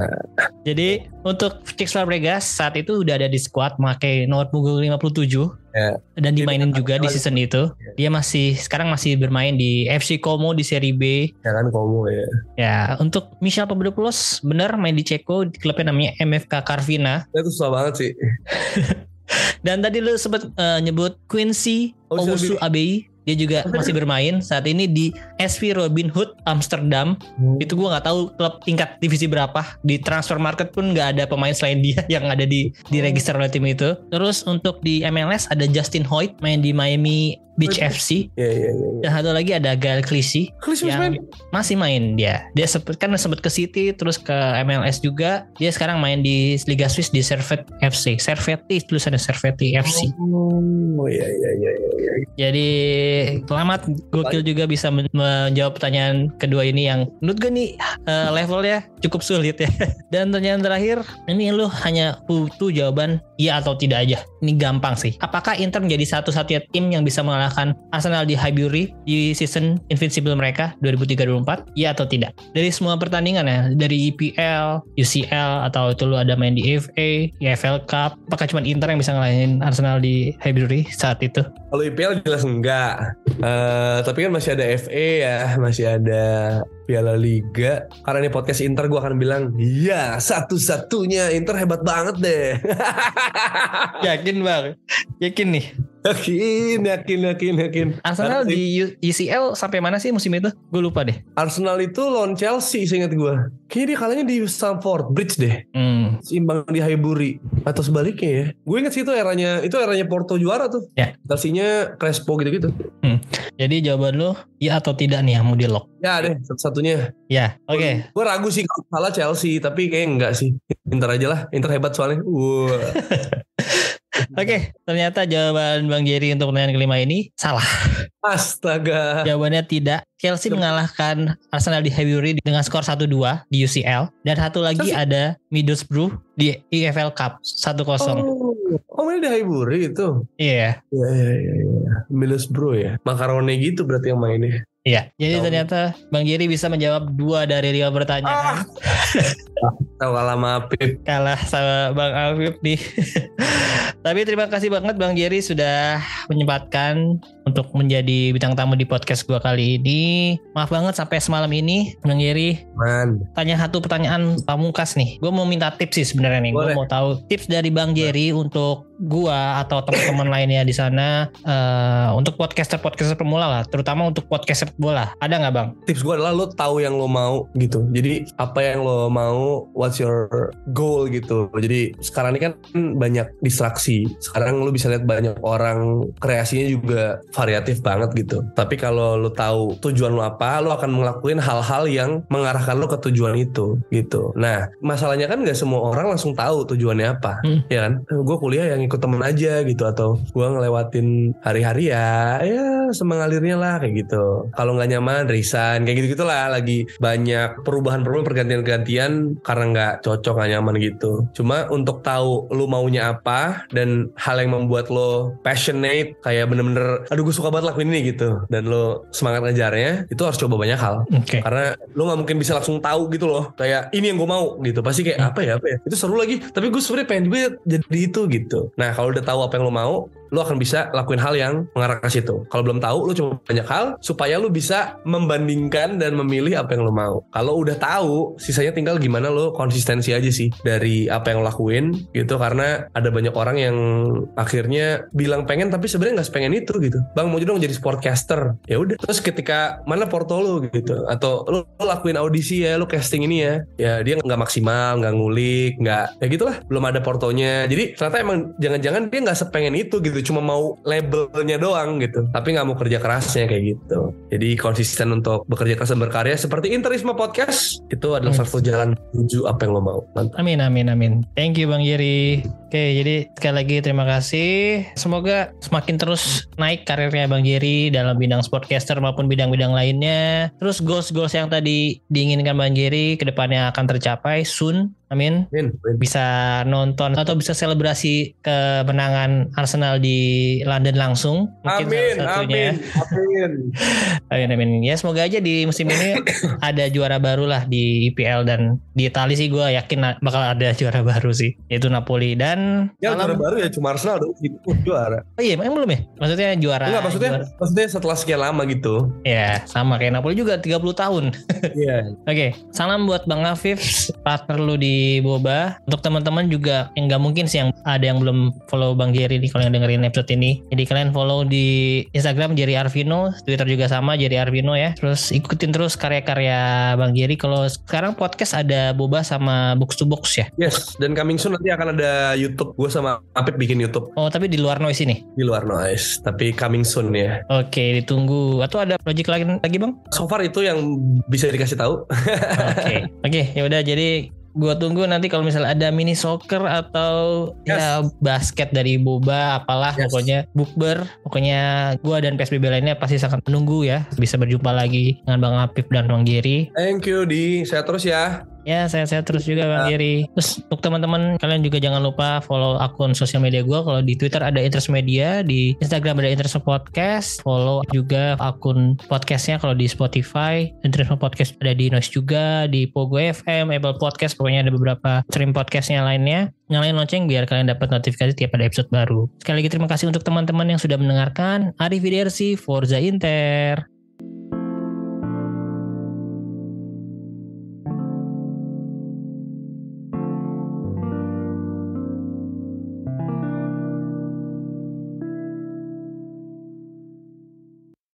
Jadi untuk Cesc Fabregas saat itu udah ada di squad pakai nomor punggung 57 Ya. dan dimainin juga di season itu. Ya. Dia masih sekarang masih bermain di FC Como di Serie B. Ya kan Komo ya Ya, untuk Michel Papadopoulos benar main di Ceko, di klubnya namanya MFK Carvina. Itu susah banget sih Dan tadi lu sempat eh, nyebut Quincy Owusu Owusu Abeyi. Dia juga masih bermain saat ini di SV Robin Hood Amsterdam. Itu gua nggak tahu klub tingkat divisi berapa. Di transfer market pun nggak ada pemain selain dia yang ada di di register oleh tim itu. Terus untuk di MLS ada Justin Hoyt main di Miami Beach Oh, FC. Ya ya ya, ya. Dan satu lagi ada Gael Clichy Klis yang main masih main dia. Dia sempet, kan sempat ke City terus ke MLS juga. Dia sekarang main di Liga Swiss di Servette FC. Servette tulisannya Servette FC. Oh ya ya ya ya, ya. Jadi selamat gokil juga bisa men- menjawab pertanyaan kedua ini yang menurut gue nih eh, levelnya cukup sulit ya. Dan pertanyaan terakhir ini lu hanya butuh jawaban iya atau tidak aja. Ini gampang sih. Apakah Inter menjadi satu-satunya tim yang bisa mengalahkan Arsenal di Highbury di season Invincible mereka 2003-2004? Iya atau tidak? Dari semua pertandingan ya, dari EPL, UCL atau itu lu ada main di FA, EFL Cup, apakah cuma Inter yang bisa ngalahin Arsenal di Highbury saat itu? Kalau IPL jelas enggak. Eh, tapi kan masih ada FA ya, masih ada Piala Liga. Karena ini podcast Inter gue akan bilang, iya satu-satunya Inter hebat banget deh. Yakin bang? Yakin nih? Yakin, yakin, yakin, yakin. Arsenal Karena di UCL sampai mana sih musim itu? Gue lupa deh. Arsenal itu lawan Chelsea, seingat gue. Kayaknya dia kalahnya di Stamford Bridge deh. Hmm. Seimbang di Highbury atau sebaliknya ya. Gue inget sih itu eranya itu eranya Porto juara tuh. Ya. Chelsea-nya Crespo gitu-gitu. Jadi jawaban lu ya atau tidak nih yang mau di lock? Ya deh, satu-satunya. Ya, oke. Gue ragu sih kalau salah Chelsea, tapi kayaknya enggak sih. Inter aja lah, Inter hebat soalnya. Wah. Oke, ternyata jawaban Bang Jerry untuk pertanyaan kelima ini salah. Astaga. Jawabannya tidak. Chelsea mengalahkan Arsenal di Highbury dengan skor 1-2 di UCL dan satu lagi Chelsea? ada Middlesbrough di EFL Cup 1-0. Oh, oh ini di Highbury itu. Iya. Iya, iya, iya. Ya. Middlesbrough ya. Makarone gitu berarti yang mainnya. Iya. Jadi Tahu. ternyata Bang Jerry bisa menjawab dua dari lima pertanyaan. Tahu kalah sama Pip. kalah sama Bang Afif nih. Tapi terima kasih banget Bang Jerry sudah menyempatkan untuk menjadi bintang tamu di podcast gua kali ini. Maaf banget sampai semalam ini Bang Jerry Man. tanya satu pertanyaan pamungkas nih. Gue mau minta tips sih sebenarnya nih. Boleh. mau tahu tips dari Bang Jerry untuk gua atau teman-teman lainnya di sana eh, untuk podcaster-podcaster pemula lah, terutama untuk podcast sepak bola. Ada nggak Bang? Tips gue adalah lo tahu yang lo mau gitu. Jadi apa yang lo mau, what's your goal gitu. Jadi sekarang ini kan banyak distraksi. Sekarang lo bisa lihat banyak orang kreasinya juga variatif banget gitu. Tapi kalau lo tahu tujuan lo apa, lo akan ngelakuin hal-hal yang mengarahkan lo ke tujuan itu gitu. Nah masalahnya kan nggak semua orang langsung tahu tujuannya apa, Hmm. ya kan? Gue kuliah yang ikut temen aja gitu atau gue ngelewatin hari-hari ya, ya semengalirnya lah kayak gitu. Kalau nggak nyaman resign kayak gitu gitulah. Lagi banyak perubahan-perubahan pergantian-gantian karena nggak cocok nggak nyaman gitu. Cuma untuk tahu lu maunya apa dan hal yang membuat lo passionate kayak bener-bener aduh gue suka banget lakuin ini gitu. Dan lo semangat ngejarnya itu harus coba banyak hal. Oke. karena lo nggak mungkin bisa langsung tahu gitu loh kayak ini yang gue mau gitu. Pasti kayak apa ya apa ya? Itu seru lagi. Tapi gue sebenarnya pengen juga jadi itu gitu. Nah kalau udah tahu apa yang lo mau lu akan bisa lakuin hal yang mengarah ke situ. Kalau belum tahu, lu coba banyak hal supaya lu bisa membandingkan dan memilih apa yang lu mau. Kalau udah tahu, sisanya tinggal gimana lu konsistensi aja sih dari apa yang lu lakuin gitu karena ada banyak orang yang akhirnya bilang pengen tapi sebenarnya nggak sepengen itu gitu. Bang mau dong jadi sportcaster. Ya udah. Terus ketika mana porto lu gitu atau lu, lu lakuin audisi ya, lu casting ini ya. Ya dia nggak maksimal, nggak ngulik, nggak ya gitulah. Belum ada portonya. Jadi ternyata emang jangan-jangan dia nggak sepengen itu gitu, cuma mau labelnya doang gitu. Tapi nggak mau kerja kerasnya kayak gitu. Jadi konsisten untuk bekerja keras dan berkarya seperti Interisma Podcast itu adalah salah satu jalan menuju apa yang lo mau. Mantap. Amin amin amin. Thank you Bang Jerry. Oke, jadi sekali lagi terima kasih. Semoga semakin terus naik karirnya Bang Jerry dalam bidang sportcaster maupun bidang-bidang lainnya. Terus goals-goals yang tadi diinginkan Bang Jerry ke depannya akan tercapai soon. Amin. Amin. Bisa nonton atau bisa selebrasi kemenangan Arsenal di London langsung. Mungkin Amin, salah satunya. amin, amin. Amin amin. Ya semoga aja di musim ini ada juara baru lah di IPL dan di Italia sih gue yakin bakal ada juara baru sih yaitu Napoli dan Ya malam- juara baru ya cuma Arsenal dong. Juara. Oh iya emang belum ya? Maksudnya juara. Enggak maksudnya juara- maksudnya setelah sekian lama gitu. Ya sama kayak Napoli juga 30 tahun. Iya. Oke, salam buat Bang Afif, partner lu di Boba. Untuk teman-teman juga yang nggak mungkin sih yang ada yang belum follow Bang Jerry nih kalau yang dengerin episode ini. Jadi kalian follow di Instagram Jerry Arvino, Twitter juga sama Jerry Arvino ya. Terus ikutin terus karya-karya Bang Jerry. Kalau sekarang podcast ada Boba sama Box to Box ya. Yes, dan coming soon nanti akan ada YouTube. Gue sama Apip bikin YouTube Oh tapi di luar noise ini. di luar noise. Tapi coming soon ya. Oke, ditunggu. Atau ada project lagi lagi Bang? So far itu yang bisa dikasih tahu. Oke, oke, ya udah jadi gua tunggu nanti kalau misalnya ada mini soccer atau ya basket dari boba apalah Yes. pokoknya bukber pokoknya gua dan PSBB lainnya pasti sangat menunggu ya bisa berjumpa lagi dengan Bang Apip dan Bang Jerry Thank you di saya terus ya. Ya sehat-sehat terus juga Bang Jerry terus untuk teman-teman kalian juga jangan lupa follow akun sosial media gua. Kalau di Twitter ada Interest Media di Instagram ada Interest Podcast. Follow juga akun podcastnya kalau di Spotify. Interest Podcast ada di Noise juga di Pogo FM Apple Podcast. Pokoknya ada beberapa stream podcastnya lainnya. Nyalain lonceng biar kalian dapat notifikasi tiap ada episode baru. Sekali lagi terima kasih untuk teman-teman yang sudah mendengarkan. Arrivederci Forza Inter